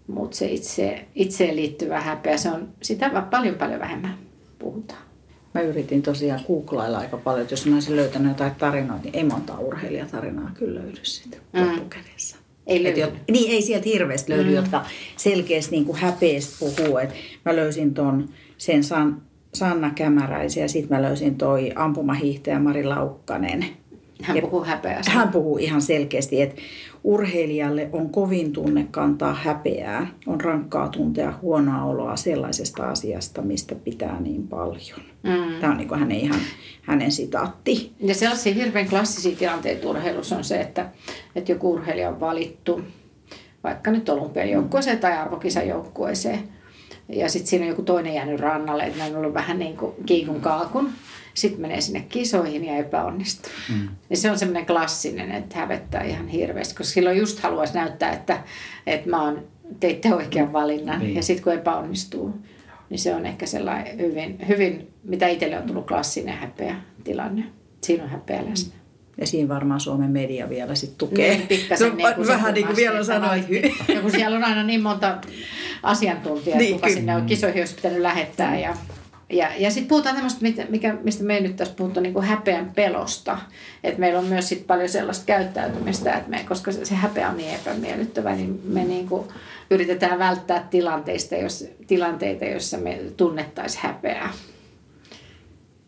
Mutta se itse, itseen liittyvä häpeä, se on sitä paljon paljon vähemmän puhutaan. Mä yritin tosiaan googlailla aika paljon, että jos mä olisin löytänyt jotain tarinoita, niin ei monta urheilijatarinaa kyllä löydy siitä mm. loppukädessä. Ei löydy. Et, niin ei sieltä hirveästi löydy, mm. jotka selkeästi niin häpeästi puhuu. Et mä löysin ton sen San, Sanna Kämäräisen ja sitten mä löysin toi ampumahiihtäjä Mari Laukkanen. Hän puhuu häpeästä. Hän puhuu ihan selkeästi, että urheilijalle on kovin tunne kantaa häpeää. On rankkaa tuntea huonoa oloa sellaisesta asiasta, mistä pitää niin paljon. Mm. Tämä on niin hänen, ihan, hänen sitaatti. Ja sellaisia hirveän klassisia tilanteita urheilussa on se, että, että joku urheilija on valittu vaikka nyt olympiajoukkueeseen tai arvokisajoukkueeseen. Ja sitten siinä on joku toinen jäänyt rannalle, että ne on ollut vähän niin kuin kiikun kaakun sitten menee sinne kisoihin ja epäonnistuu. Mm. Ja se on semmoinen klassinen, että hävettää ihan hirveästi, koska silloin just haluaisi näyttää, että, että mä oon, teitte oikean valinnan. Niin. Ja sitten kun epäonnistuu, niin se on ehkä sellainen hyvin, hyvin mitä itselle on tullut klassinen häpeä tilanne. Siinä on häpeä läsnä. Ja siinä varmaan Suomen media vielä sit tukee. Niin, pikkasen no, niin kuin vähän niin kuin vielä sanoit. Ja kun siellä on aina niin monta asiantuntijaa, niin, kuka sinne on kisoihin olisi pitänyt lähettää. Ja ja, ja sitten puhutaan tämmöistä, mikä, mistä me nyt tässä puhuttu, niin kuin häpeän pelosta. Että meillä on myös sit paljon sellaista käyttäytymistä, että me, koska se häpeä on niin epämiellyttävä, niin me niin kuin yritetään välttää tilanteista, jos, tilanteita, joissa me tunnettaisiin häpeää.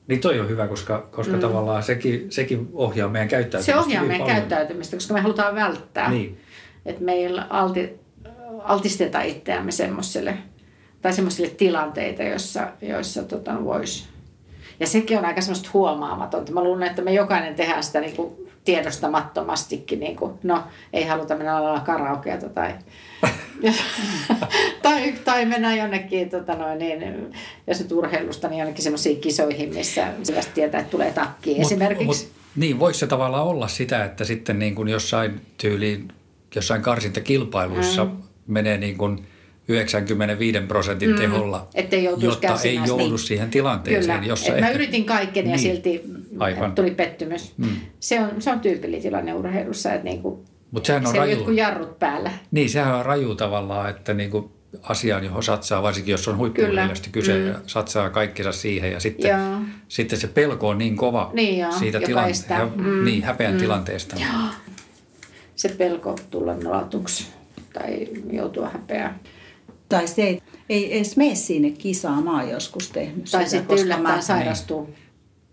Niin toi on hyvä, koska, koska mm. tavallaan sekin, sekin ohjaa meidän käyttäytymistä. Se ohjaa meidän paljon. käyttäytymistä, koska me halutaan välttää. Niin. Että meillä alti, altistetaan itseämme semmoiselle – tai semmoisille tilanteita, joissa, joissa tota, voisi. Ja sekin on aika semmoista huomaamatonta. Mä luulen, että me jokainen tehdään sitä niin kuin tiedostamattomastikin. Niin kuin, no, ei haluta mennä lailla karaokeata tai, tai, tai mennä jonnekin, tota noin, niin, jos nyt urheilusta, niin jonnekin semmoisiin kisoihin, missä selvästi tietää, että tulee takki esimerkiksi. Mut, niin, voisi se tavallaan olla sitä, että sitten niin kuin jossain tyyliin, jossain karsintakilpailuissa mm. menee niin kuin – 95 prosentin mm, teholla, ettei jotta ei joudu niin. siihen tilanteeseen. Kyllä. Jossa ehkä... Mä yritin kaikkeni ja niin. silti Aivan. tuli pettymys. Mm. Se, on, se on tyypillinen tilanne urheilussa, että niinku, Mut sehän on se raju. on jotkut jarrut päällä. Niin, sehän on raju tavallaan, että niinku asiaan, johon satsaa, varsinkin jos on huippuurheilijasta kyse mm. ja satsaa kaikkensa siihen. Ja sitten, Joo. sitten se pelko on niin kova niin joo, siitä tilanteesta, mm. niin, häpeän mm. tilanteesta. Joo. Se pelko tulla nolatuksi tai joutua häpeään. Tai se ei, ei edes mene sinne kisaamaan joskus tehnyt Tai sitä, sitten yllättäen niin. sairastuu.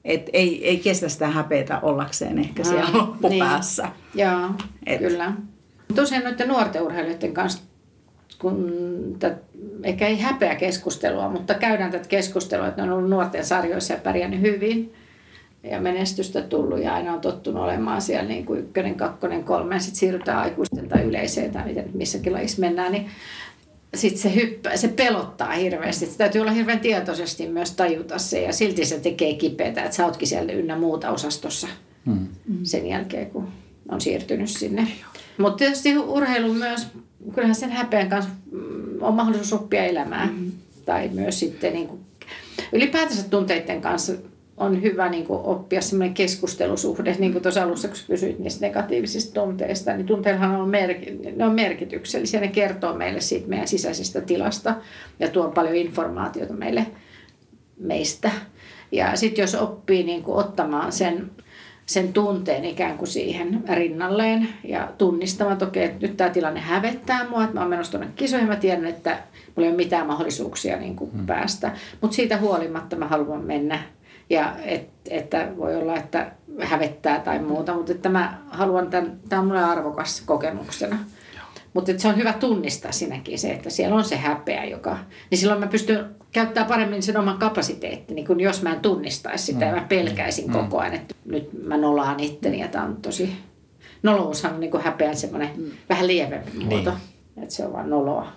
Et ei, ei kestä sitä häpeätä ollakseen ehkä siellä mm, loppupäässä. Niin. Joo, Et. kyllä. Tosiaan noiden nuorten urheilijoiden kanssa, kun tätä, ehkä ei häpeä keskustelua, mutta käydään tätä keskustelua, että ne on ollut nuorten sarjoissa ja pärjännyt hyvin ja menestystä tullut ja aina on tottunut olemaan siellä niin kuin ykkönen, kakkonen, kolme, sitten siirrytään aikuisten tai yleiseen tai miten missäkin lajissa mennään, niin sitten se, hyppää, se pelottaa hirveästi. Se täytyy olla hirveän tietoisesti myös tajuta se ja silti se tekee kipeätä, että sä ootkin siellä ynnä muuta osastossa hmm. sen jälkeen, kun on siirtynyt sinne. Mutta tietysti urheilu myös, kyllähän sen häpeän kanssa mm, on mahdollisuus oppia elämää. Hmm. Tai myös sitten niin kuin, ylipäätänsä tunteiden kanssa on hyvä niin kuin oppia semmoinen keskustelusuhde, niin kuin tuossa alussa, kun kysyit niistä negatiivisista tunteista, niin tunteethan on, merki, ne on merkityksellisiä. Ne kertoo meille siitä meidän sisäisestä tilasta ja tuo paljon informaatiota meille meistä. Ja sitten jos oppii niin kuin ottamaan sen, sen tunteen ikään kuin siihen rinnalleen ja tunnistamaan, että okei, nyt tämä tilanne hävettää mua, että mä oon menossa tuonne kisoihin, mä tiedän, että mulla ei ole mitään mahdollisuuksia niin kuin hmm. päästä. Mutta siitä huolimatta mä haluan mennä ja et, että voi olla, että hävettää tai muuta, mutta että mä haluan tämän, tämä on mulle arvokas kokemuksena. Mutta se on hyvä tunnistaa sinäkin se, että siellä on se häpeä, joka, niin silloin mä pystyn käyttämään paremmin sen oman kapasiteetti, niin kun jos mä en tunnistaisi sitä mm. ja mä pelkäisin mm. koko ajan, että nyt mä nolaan itteni ja tämä on tosi, noloushan on niin kuin häpeän semmoinen mm. vähän lievempi muoto, niin. että se on vaan noloa.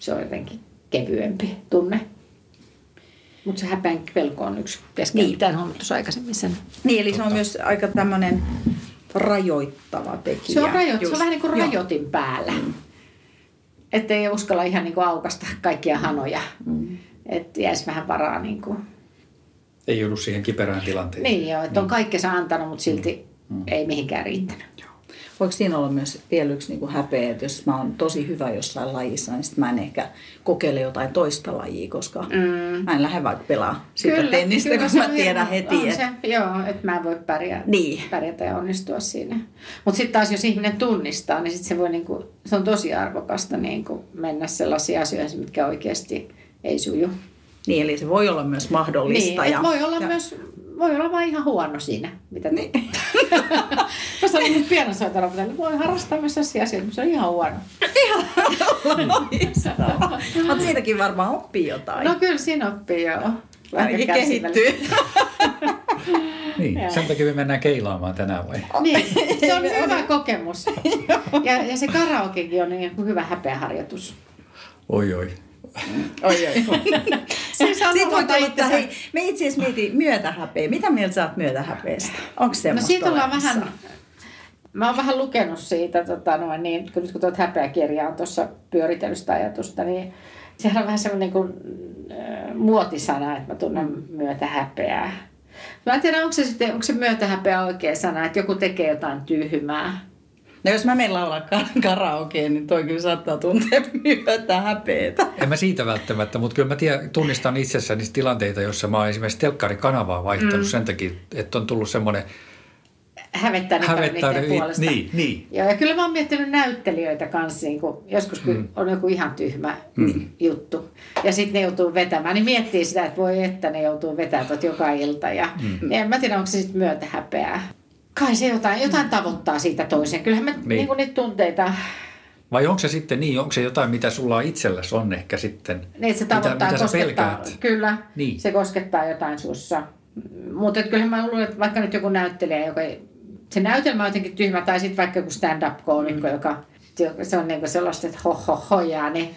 Se on jotenkin kevyempi tunne. Mutta se häpeän pelko on yksi keskeinen, niin. mitä en tuossa aikaisemmin sen. Niin, eli Totta. se on myös aika tämmöinen rajoittava tekijä. Se on, rajoit, se on vähän niin kuin rajoitin Joo. päällä. Mm. Että ei uskalla ihan niin kuin aukasta kaikkia hanoja. Mm. Että jäisi vähän varaa niin kuin... Ei joudu siihen kiperään tilanteeseen. Niin joo, että on niin. kaikkensa antanut, mutta silti mm. ei mihinkään riittänyt. Voiko siinä olla myös vielä yksi niin kuin häpeä, että jos mä oon tosi hyvä jossain lajissa, niin sit mä en ehkä kokeile jotain toista lajia, koska mm. mä en lähde vaikka pelaa sitä kyllä, tennistä, kyllä, koska mä tiedän heti. On että... Se, joo, että mä en voi pärjää, niin. pärjätä ja onnistua siinä. Mutta sitten taas jos ihminen tunnistaa, niin sit se, voi niinku, se on tosi arvokasta niinku mennä sellaisia asioita, mitkä oikeasti ei suju. Niin, eli se voi olla myös mahdollista. Niin, ja, voi olla ja... myös voi olla vain ihan huono siinä, mitä niin. Mä sanoin nyt pianosoitana, että voi harrastaa myös sellaisia asioita, se on ihan huono. Ihan Mutta siitäkin varmaan oppii jotain. No kyllä siinä oppii joo. Ainakin kehittyy. niin, sen takia me mennään keilaamaan tänään vai? Niin, se on hyvä kokemus. ja, ja se karaokekin on niin hyvä häpeäharjoitus. Oi oi. Oi, oi. siis Sitten voi tulla, hei, me itse asiassa mietin myötähäpeä. Mitä mieltä sä oot myötähäpeestä? Onko se No siitä ollaan vähän, mä oon vähän lukenut siitä, tota, noin, niin, kun nyt kun tuot häpeäkirjaa on tuossa pyöritellyt sitä ajatusta, niin sehän on vähän semmoinen kuin, äh, muotisana, että mä tunnen myötähäpeää. Mä en tiedä, onko se, sitten, onko se myötähäpeä oikea sana, että joku tekee jotain tyhmää No jos mä menen laulaa karaokeen, niin toi kyllä saattaa tuntea myötä häpeetä. En mä siitä välttämättä, mutta kyllä mä tiedän, tunnistan itsessäni niitä tilanteita, joissa mä oon esimerkiksi telkkarikanavaa vaihtanut mm. sen takia, että on tullut semmoinen hävettää niiden puolesta. Niin, niin. Joo, ja kyllä mä oon miettinyt näyttelijöitä kanssa, niin kun joskus mm. on joku ihan tyhmä mm. juttu, ja sitten ne joutuu vetämään, niin miettii sitä, että voi että ne joutuu vetämään tot joka ilta, ja mm. en mä tiedä, onko se sitten myötä häpeää. Kai se jotain, jotain tavoittaa siitä toiseen. Kyllähän me niin. Niin kuin niitä tunteita... Vai onko se sitten niin, onko se jotain, mitä sulla itselläsi on ehkä sitten? Niin, se tavoittaa, mitä, mitä koskettaa, kyllä, niin. se koskettaa jotain sussa. Mutta kyllä mä luulen, että vaikka nyt joku näyttelijä, joka se näytelmä on jotenkin tyhmä, tai sitten vaikka joku stand-up-koomikko, mm. joka se on niinku sellaista, että ho, ho, hojaa, niin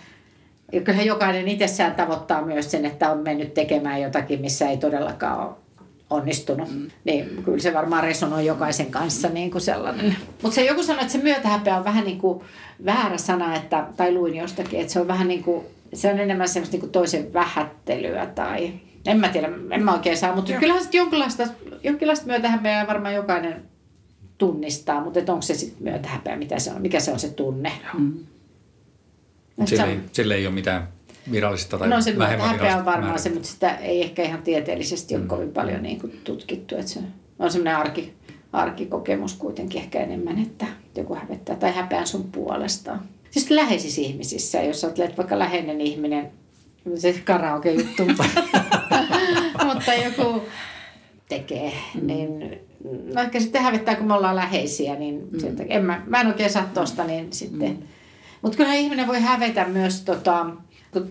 ja kyllähän jokainen itsessään tavoittaa myös sen, että on mennyt tekemään jotakin, missä ei todellakaan ole onnistunut. Mm. Niin kyllä se varmaan resonoi jokaisen kanssa niin kuin sellainen. Mutta se joku sanoi, että se myötähäpeä on vähän niin kuin väärä sana, että, tai luin jostakin, että se on vähän niin kuin, se on enemmän semmoista niin kuin toisen vähättelyä tai en mä tiedä, en mä oikein saa, mutta Joo. kyllähän sitten jonkinlaista, jonkinlaista myötähäpeää varmaan jokainen tunnistaa, mutta onko se sitten myötähäpeä, mitä se on, mikä se on se tunne. Mm. Sille, ei, sille ei ole mitään virallista tai no, se vähemmän häpeä on varmaan se, mutta sitä ei ehkä ihan tieteellisesti ole mm. kovin paljon niin kuin tutkittu. Että se on semmoinen arki, arkikokemus kuitenkin ehkä enemmän, että joku hävettää tai häpeää sun puolestaan. Siis läheisissä ihmisissä, jos olet vaikka läheinen ihminen, se karaoke-juttu, mutta joku tekee, mm. niin no ehkä sitten hävettää, kun me ollaan läheisiä, niin mm. sieltä, en mä, mä en oikein saa tosta, niin sitten. Mm. Mutta kyllähän ihminen voi hävetä myös tota,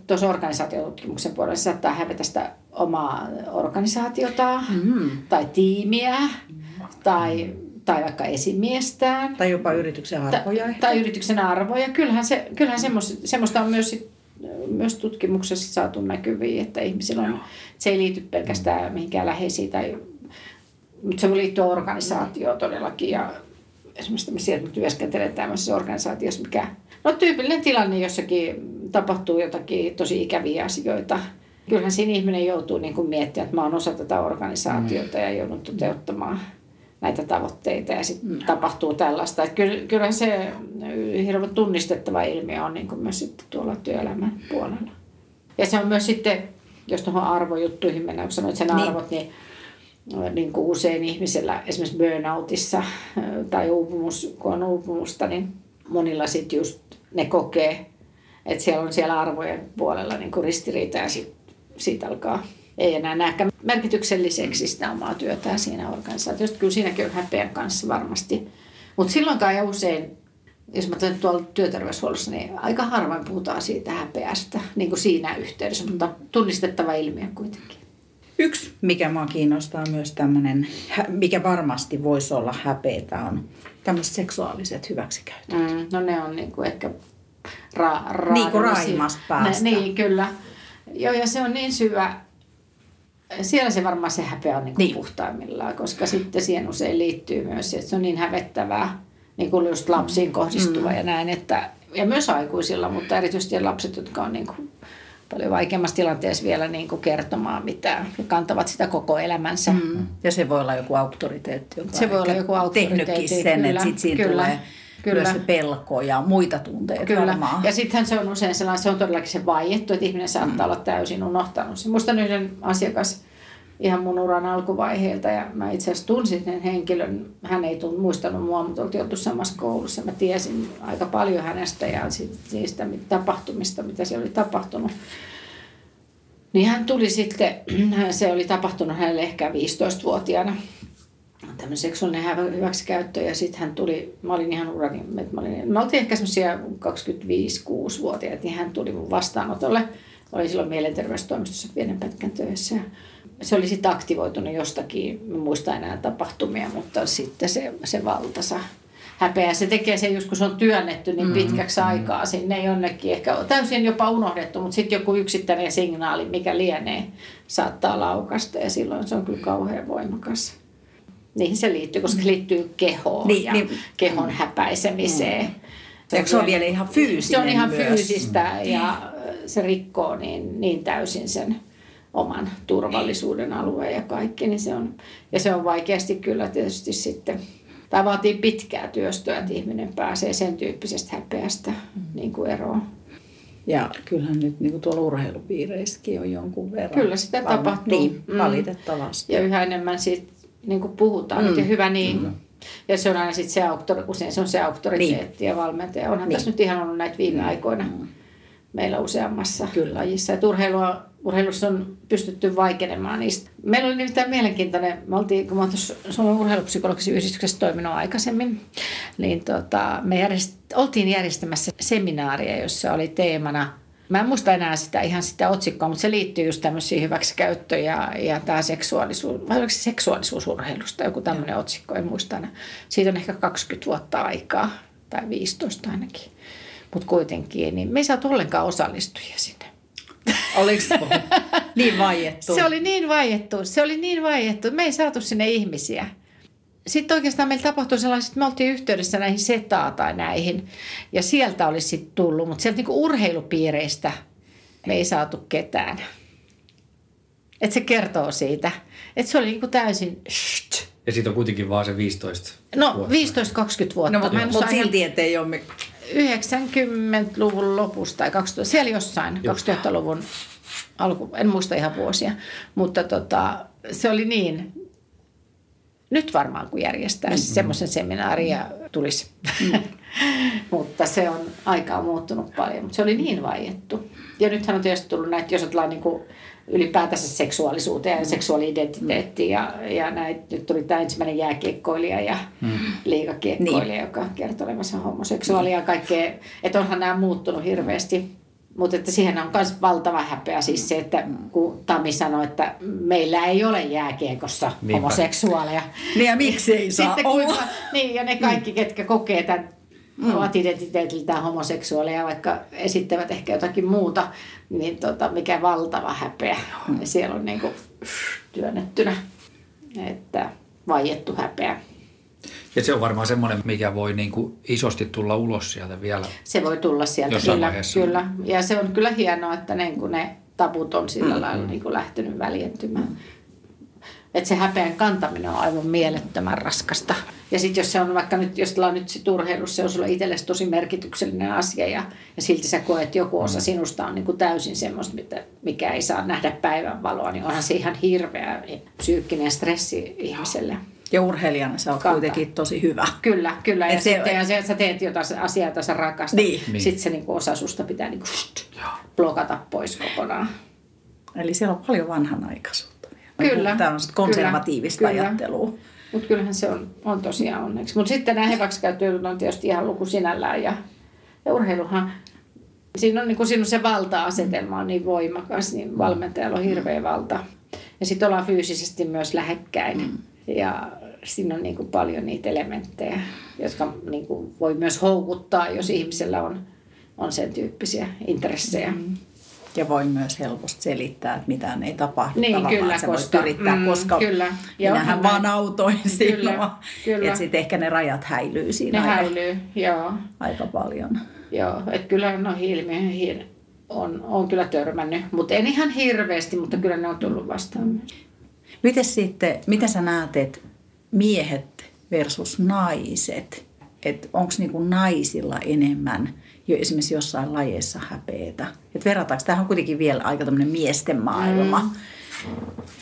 tuossa organisaatiotutkimuksen puolella saattaa hävetä sitä omaa organisaatiota mm. tai tiimiä tai, tai vaikka esimiestään. Tai jopa yrityksen arvoja. Ta, tai yrityksen arvoja. Kyllähän, se, kyllähän semmoista, semmoista on myös myös tutkimuksessa saatu näkyviin, että ihmisillä on, se ei liity pelkästään mihinkään läheisiin tai mutta se liittyy organisaatioon todellakin ja esimerkiksi me sieltä työskentelee tämmöisessä organisaatiossa, mikä no tyypillinen tilanne jossakin tapahtuu jotakin tosi ikäviä asioita. Kyllähän siinä ihminen joutuu niin kuin miettimään, että mä oon osa tätä organisaatiota ja joudun toteuttamaan näitä tavoitteita ja sitten mm. tapahtuu tällaista. Että kyllä se hirveän tunnistettava ilmiö on niin kuin myös sitten tuolla työelämän puolella. Ja se on myös sitten, jos tuohon arvojuttuihin mennään, kun sanoit sen niin. arvot, niin niin kuin usein ihmisellä esimerkiksi burnoutissa tai uupumus, kun on uupumusta, niin monilla sitten just ne kokee, että siellä on siellä arvojen puolella niin kuin ristiriita ja sit, siitä alkaa ei enää nähdä merkitykselliseksi sitä omaa työtään siinä organisaatiossa. Kyllä siinäkin on häpeän kanssa varmasti. Mutta silloinkaan ja usein, jos mä teen tuolla työterveyshuollossa, niin aika harvoin puhutaan siitä häpeästä niin kuin siinä yhteydessä, mutta tunnistettava ilmiö kuitenkin. Yksi, mikä mua kiinnostaa myös tämmöinen, mikä varmasti voisi olla häpeitä, on tämmöiset seksuaaliset hyväksikäytöt. Mm, no ne on niin kuin ehkä ra- ra- niin kuin raimasta päästä. Niin, kyllä. Joo, ja se on niin syvä, siellä se varmaan se häpeä on niin niin. puhtaimmillaan, koska sitten siihen usein liittyy myös että se on niin hävettävää, niin kuin just lapsiin kohdistuva mm. ja näin, että, ja myös aikuisilla, mutta erityisesti lapset, jotka on niin kuin paljon vaikeammassa tilanteessa vielä niin kuin kertomaan mitään ja kantavat sitä koko elämänsä. Mm. Ja se voi olla joku auktoriteetti, joka se voi olla joku auktoriteetti, sen, kyllä, että sitten siinä kyllä, tulee kyllä. myös se pelko ja muita tunteita Kyllä. Varmaan. Ja sittenhän se on usein sellainen, se on todellakin se vaiettu, että ihminen saattaa mm. olla täysin unohtanut sen. Muistan yhden asiakas, ihan mun uran alkuvaiheilta ja mä itse asiassa tunsin sen henkilön. Hän ei tunn, muistanut mua, mutta oltiin oltu samassa koulussa. Mä tiesin aika paljon hänestä ja niistä tapahtumista, mitä siellä oli tapahtunut. Niin hän tuli sitten, se oli tapahtunut hänelle ehkä 15-vuotiaana, tämmöinen seksuaalinen hyväksikäyttö ja sitten hän tuli, mä olin ihan urani, mä, olin, mä oltiin ehkä semmoisia 25-6-vuotiaita, niin hän tuli mun vastaanotolle. Oli silloin mielenterveystoimistossa pienen pätkän töissä ja se oli sitten aktivoitunut jostakin, en muista enää tapahtumia, mutta sitten se, se valtasa häpeä. Se tekee sen just kun se on työnnetty niin mm-hmm. pitkäksi mm-hmm. aikaa sinne jonnekin. Ehkä täysin jopa unohdettu, mutta sitten joku yksittäinen signaali, mikä lienee, saattaa laukasta ja silloin se on kyllä kauhean voimakas. Niihin se liittyy, koska se liittyy kehoon niin, ja niin, kehon häpäisemiseen. Mm. Se, se on vielä ihan fyysinen Se on ihan myös. fyysistä ja se rikkoo niin, niin täysin sen oman turvallisuuden alueen ja kaikki, niin se on, ja se on vaikeasti kyllä tietysti sitten, tai vaatii pitkää työstöä, että ihminen pääsee sen tyyppisestä häpeästä mm. niin kuin eroon. Ja kyllähän nyt niin kuin tuolla urheilupiireissäkin on jonkun verran. Kyllä sitä Valma, tapahtuu. Niin, mm. valitettavasti. Ja yhä enemmän siitä niin kuin puhutaan. Mm. Ja hyvä niin. Mm. Ja se on aina sitten se, auktor, usein se on se auktoriteetti niin. ja valmentaja. Onhan niin. tässä nyt ihan ollut näitä viime mm. aikoina mm. meillä useammassa Kyllä. lajissa. Et urheilua urheilussa on pystytty vaikenemaan niistä. Meillä oli nimittäin mielenkiintoinen, me oltiin, kun mä tuossa Suomen urheilupsykologisessa yhdistyksessä toiminut aikaisemmin, niin tota, me järjest, oltiin järjestämässä seminaaria, jossa oli teemana Mä en muista enää sitä, ihan sitä otsikkoa, mutta se liittyy just tämmöisiin hyväksikäyttöön ja, ja tämä seksuaalisuus, vai oliko se seksuaalisuusurheilusta, joku tämmöinen otsikko, en muista enää. Siitä on ehkä 20 vuotta aikaa, tai 15 ainakin. Mutta kuitenkin, niin me ei saatu ollenkaan osallistujia sinne. Oliko niin vaiettu? Se oli niin vaiettu. Se oli niin vaiettu. Me ei saatu sinne ihmisiä. Sitten oikeastaan meillä tapahtui sellaiset, että me oltiin yhteydessä näihin setaa tai näihin. Ja sieltä olisi sitten tullut, mutta sieltä niinku urheilupiireistä me ei saatu ketään. Et se kertoo siitä. Että se oli niinku täysin... Sht. Ja siitä on kuitenkin vaan se 15 No 15-20 vuotta. No, mutta silti, ettei ole 90-luvun lopusta tai 2000, siellä jossain Joo. 2000-luvun alku, en muista ihan vuosia, mutta tota, se oli niin, nyt varmaan kun järjestäisi mm-hmm. semmoisen seminaarin ja tulisi. Mm. mutta se on, aika on muuttunut paljon, mutta se oli niin vaiettu. Ja nythän on tietysti tullut näitä, jos otetaan niin kuin ylipäätänsä seksuaalisuuteen ja seksuaali-identiteettiin. Ja, ja näit, nyt tuli tämä ensimmäinen jääkiekkoilija ja mm. liikakiekkoilija, niin. joka kertoo olevansa homoseksuaalia ja kaikkea. Että onhan nämä muuttunut hirveästi. Mutta että siihen on myös valtava häpeä siis se, että kun Tami sanoi, että meillä ei ole jääkiekossa Niinpä. homoseksuaaleja. Niin ja miksi ei saa Sitten olla? Kuinka, niin ja ne kaikki, ketkä kokee tämän mm. ovat identiteetiltään homoseksuaaleja, vaikka esittävät ehkä jotakin muuta, niin tota, mikä valtava häpeä mm. siellä on niin kuin, työnnettynä, että vaiettu häpeä. Ja se on varmaan semmoinen, mikä voi niin kuin isosti tulla ulos sieltä vielä. Se voi tulla sieltä, kyllä, kyllä. Ja se on kyllä hienoa, että ne, kun ne tabut on sillä mm, lailla niin kuin lähtenyt väljentymään. Että se häpeän kantaminen on aivan mielettömän raskasta. Ja sitten jos se on vaikka nyt, jos on nyt sit urheilussa, se on sulle itsellesi tosi merkityksellinen asia ja, ja silti sä koet, että joku osa mm. sinusta on niin kuin täysin semmoista, mikä ei saa nähdä päivänvaloa, niin onhan se ihan hirveä psyykkinen stressi ihmiselle. Ja urheilijana se on Kanta. kuitenkin tosi hyvä. Kyllä, kyllä. ja, se, sitten, ja se, sä teet jotain asiaa, jota sä rakastat. Niin. niin. Sitten se niinku osa susta pitää niinku blokata pois kokonaan. Eli siellä on paljon vanhanaikaisuutta. Kyllä. Tämä on konservatiivista kyllä, ajattelua. Mutta kyllähän se on, on tosiaan onneksi. Mutta sitten nämä hyväksikäyttöilyt on tietysti ihan luku sinällään. Ja, ja urheiluhan, siinä on, niin kun siinä on se valta-asetelma on niin voimakas, niin valmentajalla on hirveä valta. Ja sitten ollaan fyysisesti myös lähekkäin. Mm ja siinä on niin kuin paljon niitä elementtejä, jotka niin kuin voi myös houkuttaa, jos ihmisellä on, on sen tyyppisiä intressejä. Mm. Ja voi myös helposti selittää, että mitään ei tapahdu. Niin, kyllä, sä koska, yrittää, mm, koska kyllä. Ja minähän vaan autoin sinua. Että sitten ehkä ne rajat häilyy siinä ne aika, häilyy, joo. aika paljon. Joo, että kyllä no ilmiöihin on, on kyllä törmännyt, mutta en ihan hirveästi, mutta kyllä ne on tullut vastaan. Miten sitten, mitä sä näet, että miehet versus naiset, että onko niinku naisilla enemmän jo esimerkiksi jossain lajeissa häpeetä? Että verrataanko, tämähän on kuitenkin vielä aika tämmöinen miesten maailma. Mm.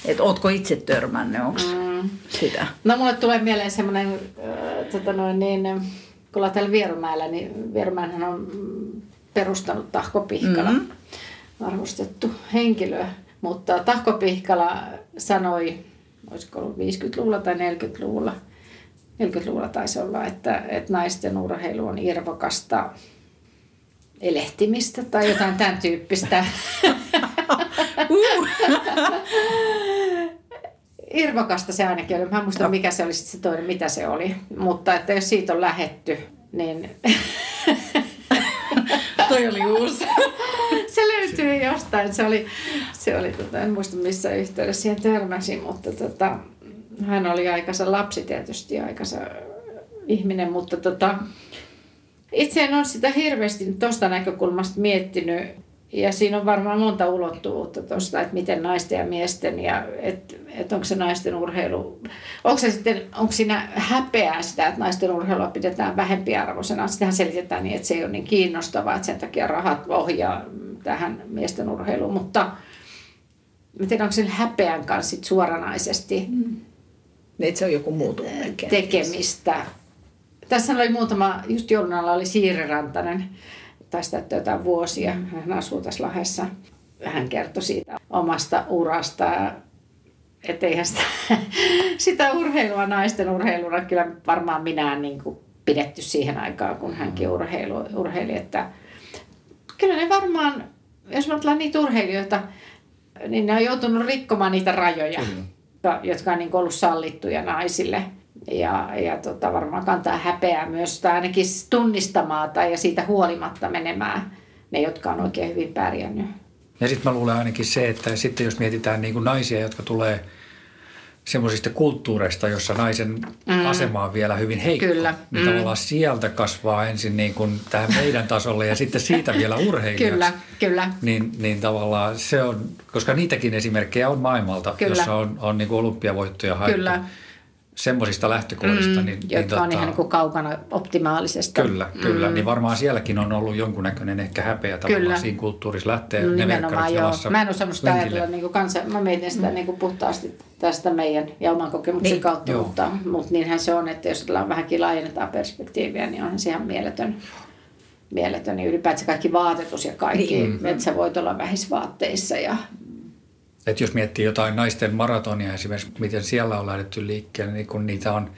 Että ootko itse törmännyt, onko mm. sitä? No mulle tulee mieleen semmoinen, äh, tota noin niin, kun ollaan täällä Vierumäellä, niin Vierumäänhän on perustanut Tahko Pihkala, mm. arvostettu henkilö. Mutta Tahko Pihkala sanoi, olisiko ollut 50-luvulla tai 40-luvulla, 40-luvulla taisi olla, että, että naisten urheilu on irvokasta elehtimistä tai jotain tämän tyyppistä. Irvokasta se ainakin oli. Mä en muista, mikä se oli sitten se toinen, mitä se oli. Mutta että jos siitä on lähetty, niin... Toi oli uusi se löytyy jostain. Se oli, se oli tota, en muista missä yhteydessä siihen törmäsin, mutta tota, hän oli aikansa lapsi tietysti, aikansa ihminen, mutta tota, itse en ole sitä hirveästi tuosta näkökulmasta miettinyt. Ja siinä on varmaan monta ulottuvuutta tuosta, että miten naisten ja miesten ja että et onko se naisten urheilu, onko se sitten, onko siinä häpeää sitä, että naisten urheilua pidetään vähempiarvoisena. Sitähän selitetään niin, että se ei ole niin kiinnostavaa, että sen takia rahat ohjaa tähän miesten urheiluun, mutta mä tiedän, onko se häpeän kanssa sit suoranaisesti mm. Että se on joku muu tekemistä. Tässä oli muutama, just joulun alla oli Siiri Rantanen, täyttää jotain vuosia, hän asuu tässä Lahdessa. Hän kertoi siitä omasta urasta, että eihän sitä, sitä urheilua naisten urheiluna kyllä varmaan minä niin kuin pidetty siihen aikaan, kun hänkin urheilu, urheili, että kyllä ne varmaan jos me ollaan niitä urheilijoita, niin ne on joutunut rikkomaan niitä rajoja, Kyllä. jotka on niin ollut sallittuja naisille. Ja, ja tota, varmaan kantaa häpeää myös, tai ainakin tunnistamaan tai ja siitä huolimatta menemään ne, jotka on oikein hyvin pärjännyt. Ja sitten mä luulen ainakin se, että sitten jos mietitään niin kuin naisia, jotka tulee – semmoisista kulttuureista, jossa naisen mm. asema on vielä hyvin heikko. Kyllä. Niin mm. tavallaan sieltä kasvaa ensin niin kuin tähän meidän tasolle ja sitten siitä vielä urheilijaksi. Kyllä, kyllä. Niin, niin tavallaan se on, koska niitäkin esimerkkejä on maailmalta, kyllä. jossa on, on niin kuin olympiavoittoja haettu. Kyllä semmoisista lähtökohdista. Mm, niin, jotka niin, on tota, ihan niin kaukana optimaalisesta. Kyllä, kyllä. Mm. Niin varmaan sielläkin on ollut jonkunnäköinen ehkä häpeä tavallaan kyllä. siinä kulttuurissa lähteä no, ne verkkarit jalassa Mä en osannut sitä ajatella niin kansa, mä mietin sitä mm. niin kuin puhtaasti tästä meidän ja oman kokemuksen niin. kautta, Joo. mutta, mutta niinhän se on, että jos vähänkin laajennetaan perspektiiviä, niin onhan se ihan mieletön mieletön, niin ylipäätään kaikki vaatetus ja kaikki, niin. että sä voit olla vähisvaatteissa ja et jos miettii jotain naisten maratonia esimerkiksi, miten siellä on lähdetty liikkeelle, niin kun niitä on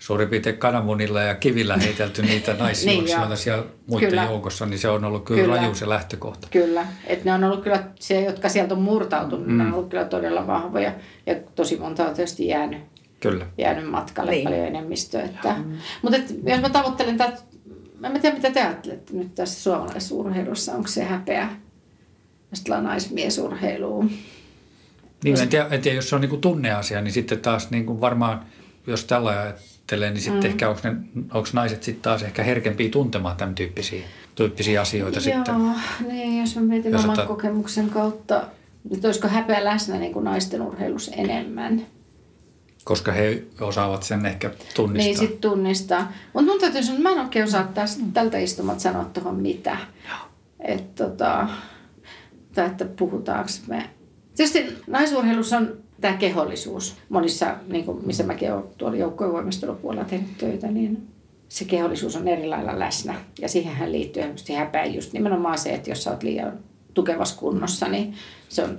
suurin piirtein kananmunilla ja kivillä heitelty niitä naisjuoksijoita niin siellä muiden kyllä. joukossa, niin se on ollut kyllä, kyllä. raju se lähtökohta. Kyllä, että ne on ollut kyllä, se, jotka sieltä on murtautunut, mm. ne on mm. ollut kyllä todella vahvoja ja tosi monta on tietysti jäänyt, kyllä. jäänyt matkalle niin. paljon enemmistöä. Että, mm. Mutta et, jos mä tavoittelen tätä mä en tiedä mitä te ajattelette nyt tässä suomalaisessa urheilussa. Onko se häpeä, jos naismiesurheiluun? Niin, en tiedä, en tiedä, jos se on niin kuin tunneasia, niin sitten taas niin kuin varmaan, jos tällä ajattelee, niin sitten mm. ehkä onko, ne, onko naiset sitten taas ehkä herkempiä tuntemaan tämän tyyppisiä, tyyppisiä asioita Joo, sitten. niin, jos mä mietin jos oman ota... kokemuksen kautta, että olisiko häpeä läsnä niin kuin naisten urheilussa enemmän? Koska he osaavat sen ehkä tunnistaa. Niin, sitten tunnistaa. Mutta mun täytyy sanoa, että mä en oikein osaa tästä, tältä istumat sanoa tuohon mitä. Että tota, tai että puhutaanko me. Tietysti naisurheilussa on tämä kehollisuus. Monissa, niin kuin missä mäkin olen tuolla joukkojen voimistelupuolella tehnyt töitä, niin se kehollisuus on eri lailla läsnä. Ja siihenhän liittyy häpeä just nimenomaan se, että jos sä oot liian tukevassa kunnossa, niin se on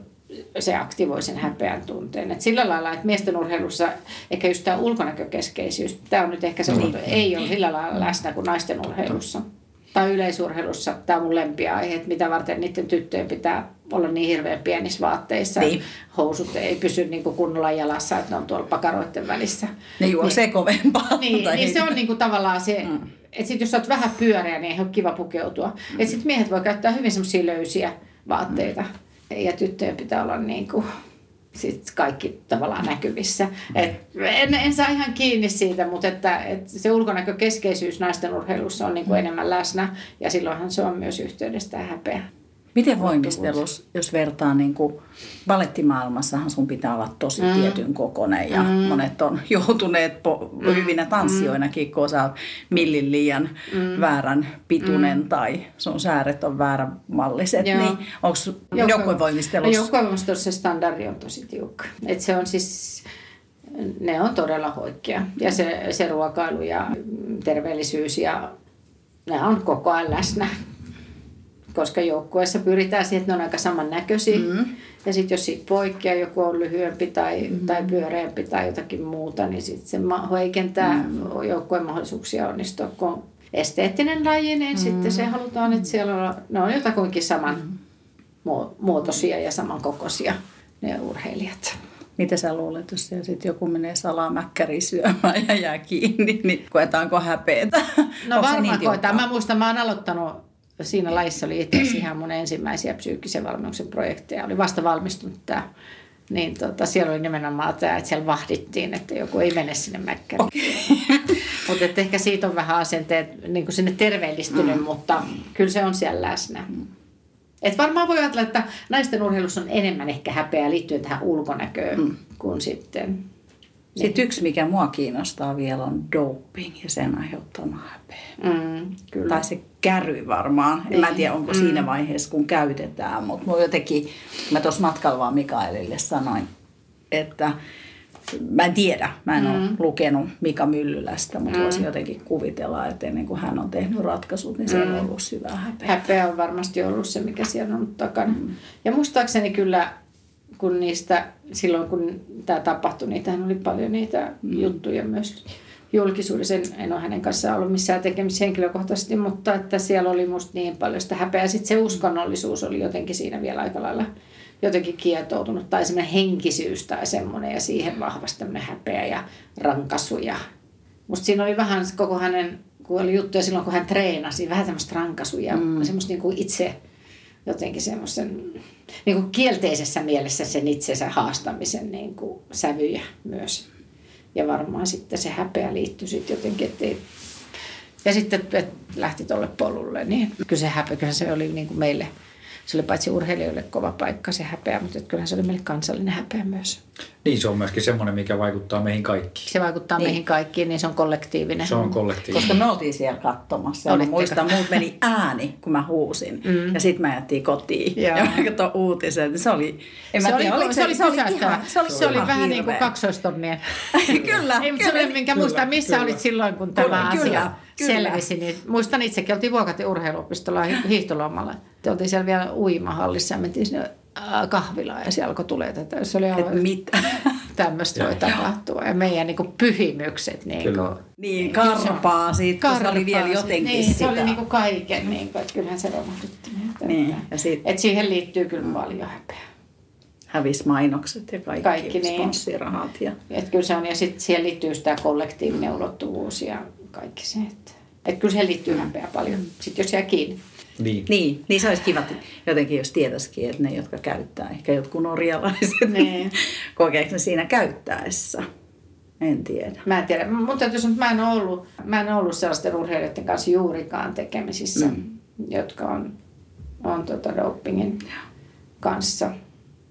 se aktivoi sen häpeän tunteen. Et sillä lailla, että miesten urheilussa ehkä just tämä ulkonäkökeskeisyys, tämä on nyt ehkä se, niin. ei ole sillä lailla läsnä kuin naisten urheilussa. Tai yleisurheilussa, tämä on mun lempiaihe, että mitä varten niiden tyttöjen pitää olla niin hirveän pienissä vaatteissa. Niin. Housut ei pysy niin kuin kunnolla jalassa, että ne on tuolla pakaroiden välissä. Ne juoksee niin, kovempaa. Niin, niin se on niin kuin tavallaan se, mm. että sit jos olet vähän pyöreä, niin ei ole kiva pukeutua. Mm. Että sitten miehet voi käyttää hyvin semmoisia löysiä vaatteita. Mm ja tyttöjen pitää olla niin kuin, sit kaikki tavallaan näkyvissä. Et en, en saa ihan kiinni siitä, mutta että, että se ulkonäkökeskeisyys naisten urheilussa on niin kuin enemmän läsnä ja silloinhan se on myös yhteydestä häpeä. Miten voimistelus, jos vertaa niin kuin balettimaailmassahan sun pitää olla tosi mm. tietyn kokonen ja mm. monet on joutuneet po- mm. hyvinä tanssijoinakin, kun sä millin liian mm. väärän pituinen mm. tai sun sääret on väärän malliset, Joo. niin onko joukkuevoimistelussa? Joukkuevoimistelussa se standardi on tosi tiukka. Et se on siis, ne on todella hoikkia ja se, se ruokailu ja terveellisyys ja nämä on koko ajan läsnä koska joukkueessa pyritään siihen, että ne on aika samannäköisiä. Mm. Ja sitten jos siitä poikkeaa, joku on lyhyempi tai, mm. tai pyöreämpi tai jotakin muuta, niin sitten se heikentää mm. joukkueen mahdollisuuksia onnistua. Kun esteettinen laji, niin mm. sitten se halutaan, että siellä on, ne on jotakuinkin saman mm. muotoisia ja samankokoisia ne urheilijat. Mitä sä luulet, jos siellä sitten joku menee salamäkkäri syömään ja jää kiinni, niin koetaanko häpeätä? No varmaan niin koetaan. Mä muistan, mä oon aloittanut siinä lajissa oli itse asiassa ihan mun ensimmäisiä psyykkisen valmennuksen projekteja. Oli vasta valmistunut tämä. Niin tota, siellä oli nimenomaan tämä, että siellä vahdittiin, että joku ei mene sinne mäkkäriin. Okay. mutta ehkä siitä on vähän asenteet niin kuin sinne terveellistynyt, mm. mutta kyllä se on siellä läsnä. Mm. Et varmaan voi ajatella, että naisten urheilussa on enemmän ehkä häpeää liittyen tähän ulkonäköön mm. kuin sitten sitten yksi, mikä mua kiinnostaa vielä, on doping ja sen aiheuttama häpeä. Mm, kyllä. Tai se käry varmaan. En mä tiedä, onko mm. siinä vaiheessa, kun käytetään. Mutta mä jotenkin, mä tuossa matkalla vaan Mikaelille sanoin, että mä en tiedä, mä en mm. ole lukenut Mika Myllylästä, mutta mm. voisin jotenkin kuvitella, että ennen kuin hän on tehnyt ratkaisut, niin se mm. on ollut syvä häpeä. Häpeä on varmasti ollut se, mikä siellä on takana. Mm. Ja muistaakseni kyllä kun niistä, silloin kun tämä tapahtui, niitähän oli paljon niitä mm. juttuja myös julkisuudessa. En ole hänen kanssaan ollut missään tekemisissä henkilökohtaisesti, mutta että siellä oli musta niin paljon sitä häpeää. Sitten se uskonnollisuus oli jotenkin siinä vielä aika lailla jotenkin kietoutunut tai semmoinen henkisyys tai semmoinen ja siihen vahvasti tämmöinen häpeä ja rankasu. Ja musta siinä oli vähän koko hänen, kun oli juttuja silloin kun hän treenasi, vähän semmoista rankasuja, mm. semmoista niin kuin itse jotenkin semmoisen niin kuin kielteisessä mielessä sen itsensä haastamisen niin kuin sävyjä myös. Ja varmaan sitten se häpeä liittyi sitten jotenkin, ettei... Ja sitten että lähti tuolle polulle, niin kyllä se häpeä, kyllä se oli niin kuin meille – se oli paitsi urheilijoille kova paikka se häpeä, mutta kyllä se oli meille kansallinen häpeä myös. Niin, se on myöskin semmoinen, mikä vaikuttaa meihin kaikkiin. Se vaikuttaa niin. meihin kaikkiin, niin se on kollektiivinen. Se on kollektiivinen. Koska me oltiin siellä katsomassa. Ja muistan, muut meni ääni, kun mä huusin. Mm. Ja sitten mä jättiin kotiin. Joo. Ja mä katsoin uutiset. Se oli, en se, tiedä, oli, se, oli, se, oli ihan, se oli, se oli vähän hirveä. niin kuin kaksoistonnien. kyllä. Ei, mutta kyllä, minkä kyllä, muista, missä kyllä. olit silloin, kun tämä kyllä, asia kyllä, selvisi. Niin, muistan itsekin, oltiin Vuokatin urheiluopistolla hiihtolomalla. Te oltiin siellä vielä uimahallissa ja mentiin sinne kahvilaan ja siellä alkoi tulee tätä. Se oli aivan mitä? tämmöistä voi tapahtua. Ja meidän niin kuin pyhimykset. Niin, kuin, niin karpaa siitä, karpaa, se oli vielä jotenkin niin, sitä. se oli niin kuin kaiken, niin kuin, että kyllähän se romahdutti meitä. Niin, ja sit, että siihen liittyy kyllä paljon häpeää. Hävis mainokset ja kaikki, kaikki niin. sponssirahat. Ja... Et kyllä se on, ja sitten siihen liittyy sitä kollektiivinen ulottuvuus ja kaikki se, että Että kyllä siihen liittyy häpeä paljon, sitten jos jää kiinni. Niin. niin, niin se olisi kiva jotenkin, jos tietäisikin, että ne, jotka käyttää, ehkä jotkut norjalaiset, niin kokeeko ne siinä käyttäessä. En tiedä. Mä en tiedä. Mutta täytyy sanoa, että mä en ollut, mä en ollut sellaisten urheilijoiden kanssa juurikaan tekemisissä, mm. jotka on, on tota dopingin kanssa.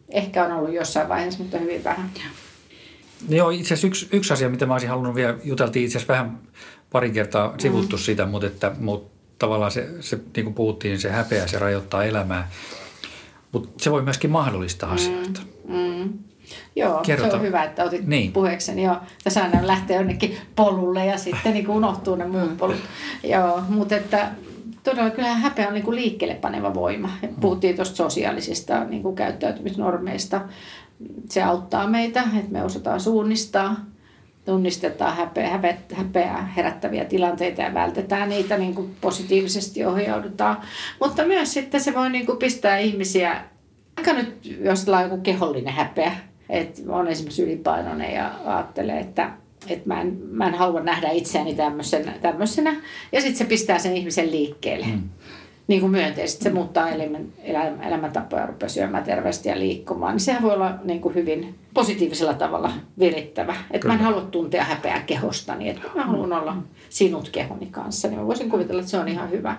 Ehkä on ollut jossain vaiheessa, mutta hyvin vähän. No joo, itse asiassa yksi, yksi asia, mitä mä olisin halunnut vielä, juteltiin itse asiassa vähän pari kertaa sivuttu mm. sitä, mutta, että, mutta tavallaan se, se, niin kuin puhuttiin, se häpeä, se rajoittaa elämää. Mutta se voi myöskin mahdollistaa mm. asioita. Mm. Joo, Kerrota. se on hyvä, että otit niin. puheeksi. Joo, tässä aina lähtee jonnekin polulle ja sitten niin kuin unohtuu ne muut polut. Joo, mutta että todella kyllähän häpeä on niin kuin liikkeelle paneva voima. Mm. Puhuttiin tuosta sosiaalisista niin kuin käyttäytymisnormeista. Se auttaa meitä, että me osataan suunnistaa – tunnistetaan häpeä, häpeää herättäviä tilanteita ja vältetään niitä, niin kuin positiivisesti ohjaudutaan. Mutta myös sitten se voi niin kuin pistää ihmisiä, aika nyt jos on joku kehollinen häpeä, että on esimerkiksi ylipainoinen ja ajattelee, että, että mä, en, mä en halua nähdä itseäni tämmöisenä, tämmöisenä. ja sitten se pistää sen ihmisen liikkeelle. Hmm niin kuin myönteisesti. Se muuttaa elämän, elämäntapoja, rupeaa syömään terveesti ja liikkumaan. Niin sehän voi olla niin kuin hyvin positiivisella tavalla virittävä. Että mä en halua tuntea häpeää kehostani, että mä haluan olla sinut kehoni kanssa. Niin mä voisin kuvitella, että se on ihan hyvä.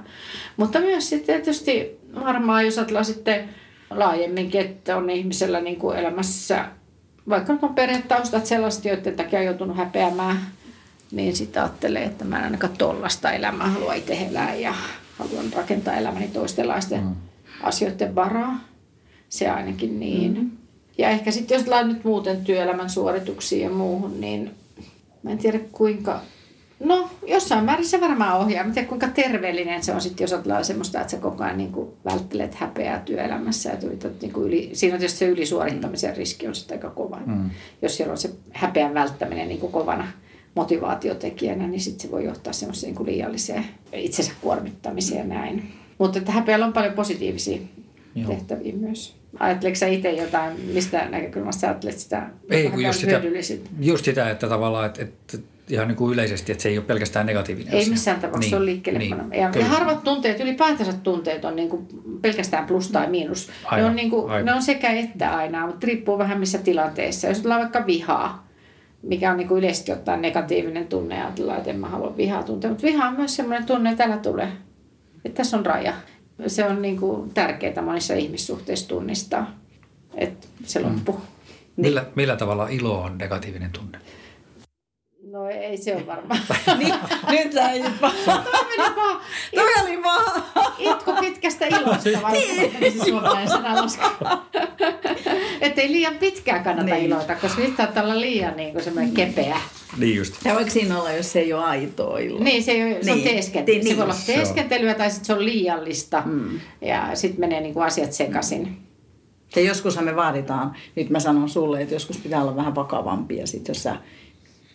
Mutta myös sitten tietysti varmaan, jos ajatellaan sitten laajemminkin, että on ihmisellä niin kuin elämässä, vaikka nyt on perhetaustat sellaiset, joiden takia on joutunut häpeämään, niin sitten ajattelee, että mä en ainakaan tollasta elämää halua itse elää ja haluan rakentaa elämäni toistenlaisten mm. asioiden varaa. Se ainakin niin. Mm. Ja ehkä sitten jos lain nyt muuten työelämän suorituksiin ja muuhun, niin mä en tiedä kuinka... No, jossain määrin se varmaan ohjaa. Mä tiedä, kuinka terveellinen se on sitten, jos olet semmoista, että sä koko ajan niin kuin välttelet häpeää työelämässä. Ja yrität, niin kuin yli, siinä on tietysti se ylisuorittamisen riski on sitten aika kova. Mm. Jos siellä on se häpeän välttäminen niin kuin kovana motivaatiotekijänä, niin sitten se voi johtaa semmoiseen niin liialliseen itsensä kuormittamiseen ja näin. Mutta että häpeällä on paljon positiivisia Joo. tehtäviä myös. Ajatteletko sä itse jotain, mistä näkökulmasta sä ajattelet sitä Ei, kun just sitä, just sitä, että tavallaan, että, että ihan niin kuin yleisesti, että se ei ole pelkästään negatiivinen Ei asia. missään tapauksessa, niin, se on liikkeelle niin, ja, ja harvat tunteet, ylipäätänsä tunteet on niin kuin pelkästään plus tai miinus. Aina, ne, on niin kuin, ne on sekä että aina, mutta riippuu vähän missä tilanteessa. Jos ollaan vaikka vihaa, mikä on niin kuin yleisesti ottaen negatiivinen tunne ja ajatellaan, että en mä halua vihaa tuntea. Mutta viha on myös sellainen tunne, että älä tule. Että tässä on raja. Se on niin kuin tärkeää monissa ihmissuhteissa tunnistaa, että se loppuu. Mm. Millä, millä tavalla ilo on negatiivinen tunne? No ei se ole varmaan. niin, nyt sä nyt paha. Toi meni paha. Toi oli paha. Itku pitkästä ilosta niin. se suomalainen sananlasku. Että ei liian pitkään kannata niin. iloita, koska sitten saattaa olla liian niin kuin semmoinen kepeä. Niin just. Ja voiko siinä olla, jos se ei ole aitoa iloa? Niin, se, ei ole, se niin. on teeskentelyä. Niin. Se voi olla teeskentelyä tai sitten se on liiallista mm. ja sitten menee niin kuin asiat sekaisin. Ja joskushan me vaaditaan, nyt mä sanon sulle, että joskus pitää olla vähän vakavampi ja sitten jos sä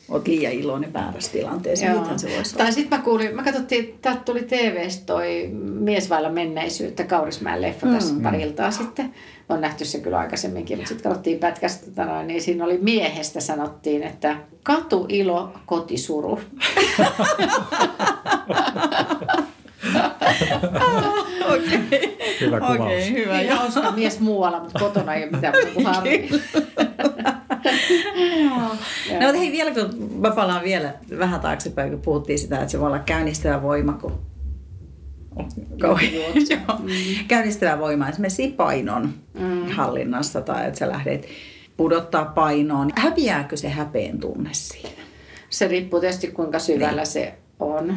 oot liian iloinen väärässä tilanteessa. Joo. se voisi Tai sitten mä kuulin, mä katsottiin, täältä tuli TVstä toi Mies vailla menneisyyttä, Kaurismäen leffa mm. tässä pari iltaa sitten. On nähty se kyllä aikaisemminkin, mutta sitten katsottiin pätkästä, tota noin, niin siinä oli miehestä sanottiin, että katu ilo, kotisuru. Okei. Okay. Hyvä kuvaus. Okay, hyvä. Niin, hauska mies muualla, mutta kotona ei ole mitään muuta kuin harmi. no mutta hei vielä, kun mä palaan vielä vähän taaksepäin, kun puhuttiin sitä, että se voi olla käynnistävä voima, kun mm. käynnistävä voima esimerkiksi painon mm. hallinnassa tai että sä lähdet pudottaa painoon. Häviääkö se häpeen tunne siinä? Se riippuu tietysti kuinka syvällä niin. se on.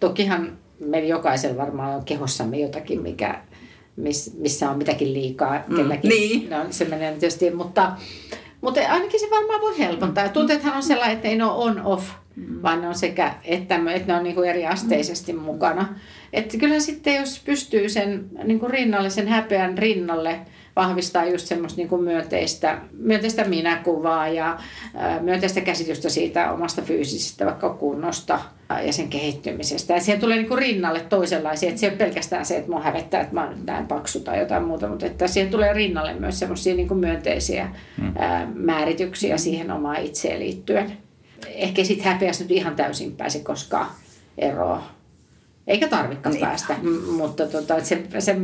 Tokihan meillä jokaisella varmaan on kehossamme jotakin, mikä, missä on mitäkin liikaa kelläkin. Mm, niin. no, se menee tietysti, mutta mutta ainakin se varmaan voi helpottaa. Mm. Tunteethan on sellainen, että ei ne ole on-off, mm. vaan ne on sekä, että, että ne on niin kuin eri asteisesti mm. mukana. Että kyllä sitten, jos pystyy sen niin kuin rinnalle, sen häpeän rinnalle vahvistaa just semmoista niin kuin myönteistä, myönteistä minäkuvaa ja myönteistä käsitystä siitä omasta fyysisestä vaikka kunnosta ja sen kehittymisestä. Ja siihen tulee niin kuin rinnalle toisenlaisia, että se ei ole pelkästään se, että mua hävettää, että mä oon näin paksu tai jotain muuta, mutta että siihen tulee rinnalle myös semmoisia niin kuin myönteisiä hmm. määrityksiä siihen omaan itseen liittyen. Ehkä sitten häpeässä nyt ihan täysin pääse koskaan eroon Eikä tarvikaan niin. päästä, M- mutta tota, se, se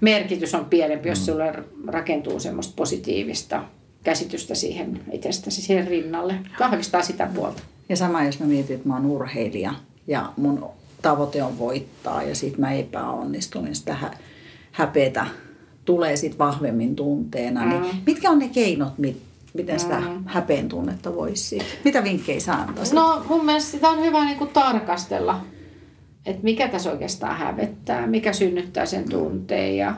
merkitys on pienempi, jos mm. sulle rakentuu semmoista positiivista käsitystä siihen itsestäsi siihen rinnalle. Vahvistaa sitä puolta. Ja sama, jos mä mietin, että mä oon urheilija ja mun tavoite on voittaa ja sit mä epäonnistun, niin sitä häpeätä tulee sit vahvemmin tunteena. Niin mm. Niin mitkä on ne keinot, mit, miten sitä mm. häpeen tunnetta voisi Mitä vinkkejä sä antaisit? No mun mielestä sitä on hyvä niin kuin tarkastella, että mikä tässä oikeastaan hävettää, mikä synnyttää sen tunteen ja,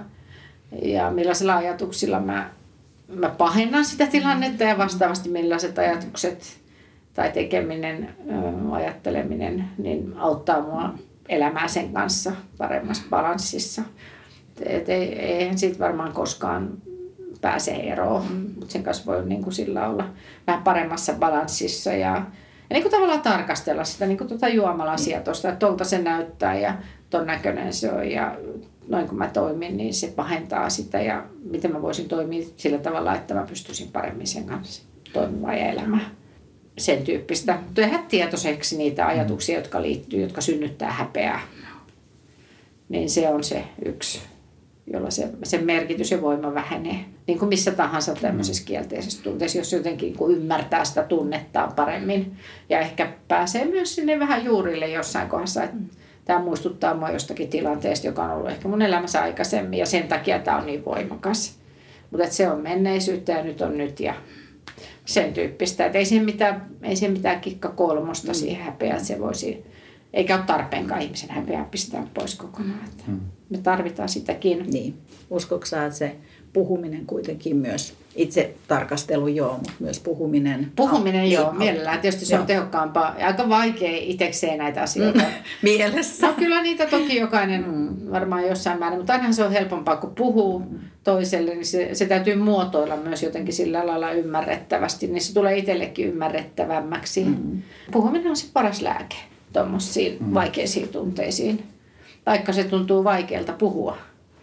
ja millaisilla ajatuksilla mä, mä pahennan sitä tilannetta ja vastaavasti millaiset ajatukset tai tekeminen, ajatteleminen, niin auttaa mua elämään sen kanssa paremmassa balanssissa. Et ei, eihän siitä varmaan koskaan pääse eroon, mutta sen kanssa voi niin kuin sillä olla vähän paremmassa balanssissa ja, ja niin kuin tavallaan tarkastella sitä niin kuin tuota juomalasia mm. tuosta, että tuolta se näyttää ja ton näköinen se on ja noin kun mä toimin, niin se pahentaa sitä ja miten mä voisin toimia sillä tavalla, että mä pystyisin paremmin sen kanssa toimimaan ja elämään sen tyyppistä. Tehdä tietoiseksi niitä ajatuksia, jotka liittyy, jotka synnyttää häpeää. Niin se on se yksi, jolla se, se merkitys ja voima vähenee. Niin kuin missä tahansa tämmöisessä kielteisessä tunteessa, jos jotenkin kun ymmärtää sitä tunnettaan paremmin. Ja ehkä pääsee myös sinne vähän juurille jossain kohdassa, että tämä muistuttaa mua jostakin tilanteesta, joka on ollut ehkä mun elämässä aikaisemmin ja sen takia tämä on niin voimakas. Mutta se on menneisyyttä ja nyt on nyt ja sen tyyppistä. Että ei siihen mitään, ei siihen mitään kikka kolmosta mm. siihen häpeään, se voisi, eikä ole tarpeenkaan ihmisen häpeää pistää pois kokonaan. Että mm. Me tarvitaan sitäkin. Niin. Uskotko että se puhuminen kuitenkin myös, itse tarkastelu joo, mutta myös puhuminen. Puhuminen ah, joo, niin, mielellään. Tietysti se joo. on tehokkaampaa ja aika vaikea itsekseen näitä asioita. Mielessä. No kyllä niitä toki jokainen mm. varmaan jossain määrin, mutta ainahan se on helpompaa, kun puhuu mm. toiselle, niin se, se täytyy muotoilla myös jotenkin sillä lailla ymmärrettävästi, niin se tulee itsellekin ymmärrettävämmäksi. Mm. Puhuminen on se paras lääke tuommoisiin mm. vaikeisiin tunteisiin. Vaikka se tuntuu vaikealta puhua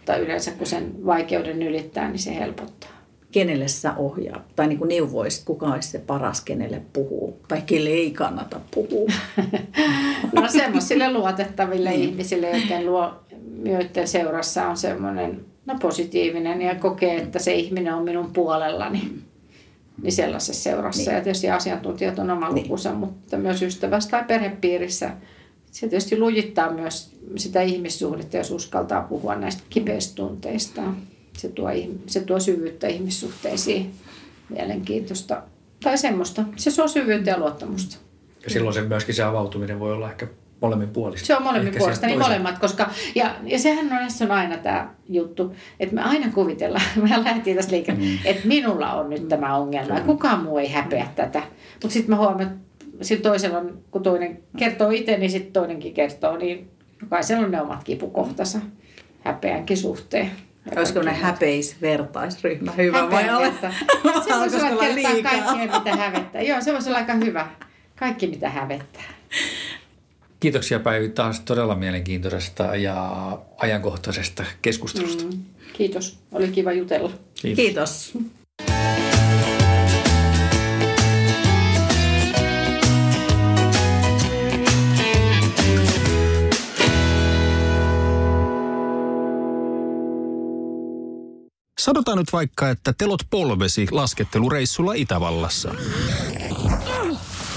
tai yleensä kun sen vaikeuden ylittää, niin se helpottaa. Kenelle sä ohjaa tai niin kuin neuvoisit, kuka olisi se paras, kenelle puhuu tai kelle ei kannata puhua? no semmoisille luotettaville niin. ihmisille, joiden, luo, joiden seurassa on semmoinen no, positiivinen ja kokee, että se ihminen on minun puolellani. Niin sellaisessa seurassa. Niin. Ja tietysti asiantuntijat on oma niin. lukunsa, mutta myös ystävässä tai perhepiirissä – se tietysti lujittaa myös sitä ihmissuhdetta, jos uskaltaa puhua näistä kipeistä tunteista. Se tuo, se tuo syvyyttä ihmissuhteisiin, mielenkiintoista tai semmoista. Se suo syvyyttä ja luottamusta. Ja silloin se myöskin se avautuminen voi olla ehkä molemmin puolista. Se on molemmin Ehkä puolista, niin molemmat, koska, ja, ja sehän on, se on aina tämä juttu, että me aina kuvitellaan, me lähdettiin tässä liikkeelle, mm. että minulla on nyt tämä ongelma ja kukaan muu ei häpeä tätä. Mutta sitten mä huomaan, sillä toisella, kun toinen kertoo itse, niin sitten toinenkin kertoo, niin jokaisella on ne omat kipukohtansa häpeänkin suhteen. Olisiko ne häpeisvertaisryhmä hyvä vai ole? Se voisi olla kertaa kaikkea, mitä hävettää. Joo, se voisi olla aika hyvä. Kaikki, mitä hävettää. Kiitoksia Päivi taas todella mielenkiintoisesta ja ajankohtaisesta keskustelusta. Mm, kiitos. Oli kiva jutella. Kiitos. kiitos. Sanotaan nyt vaikka, että telot polvesi laskettelureissulla Itävallassa.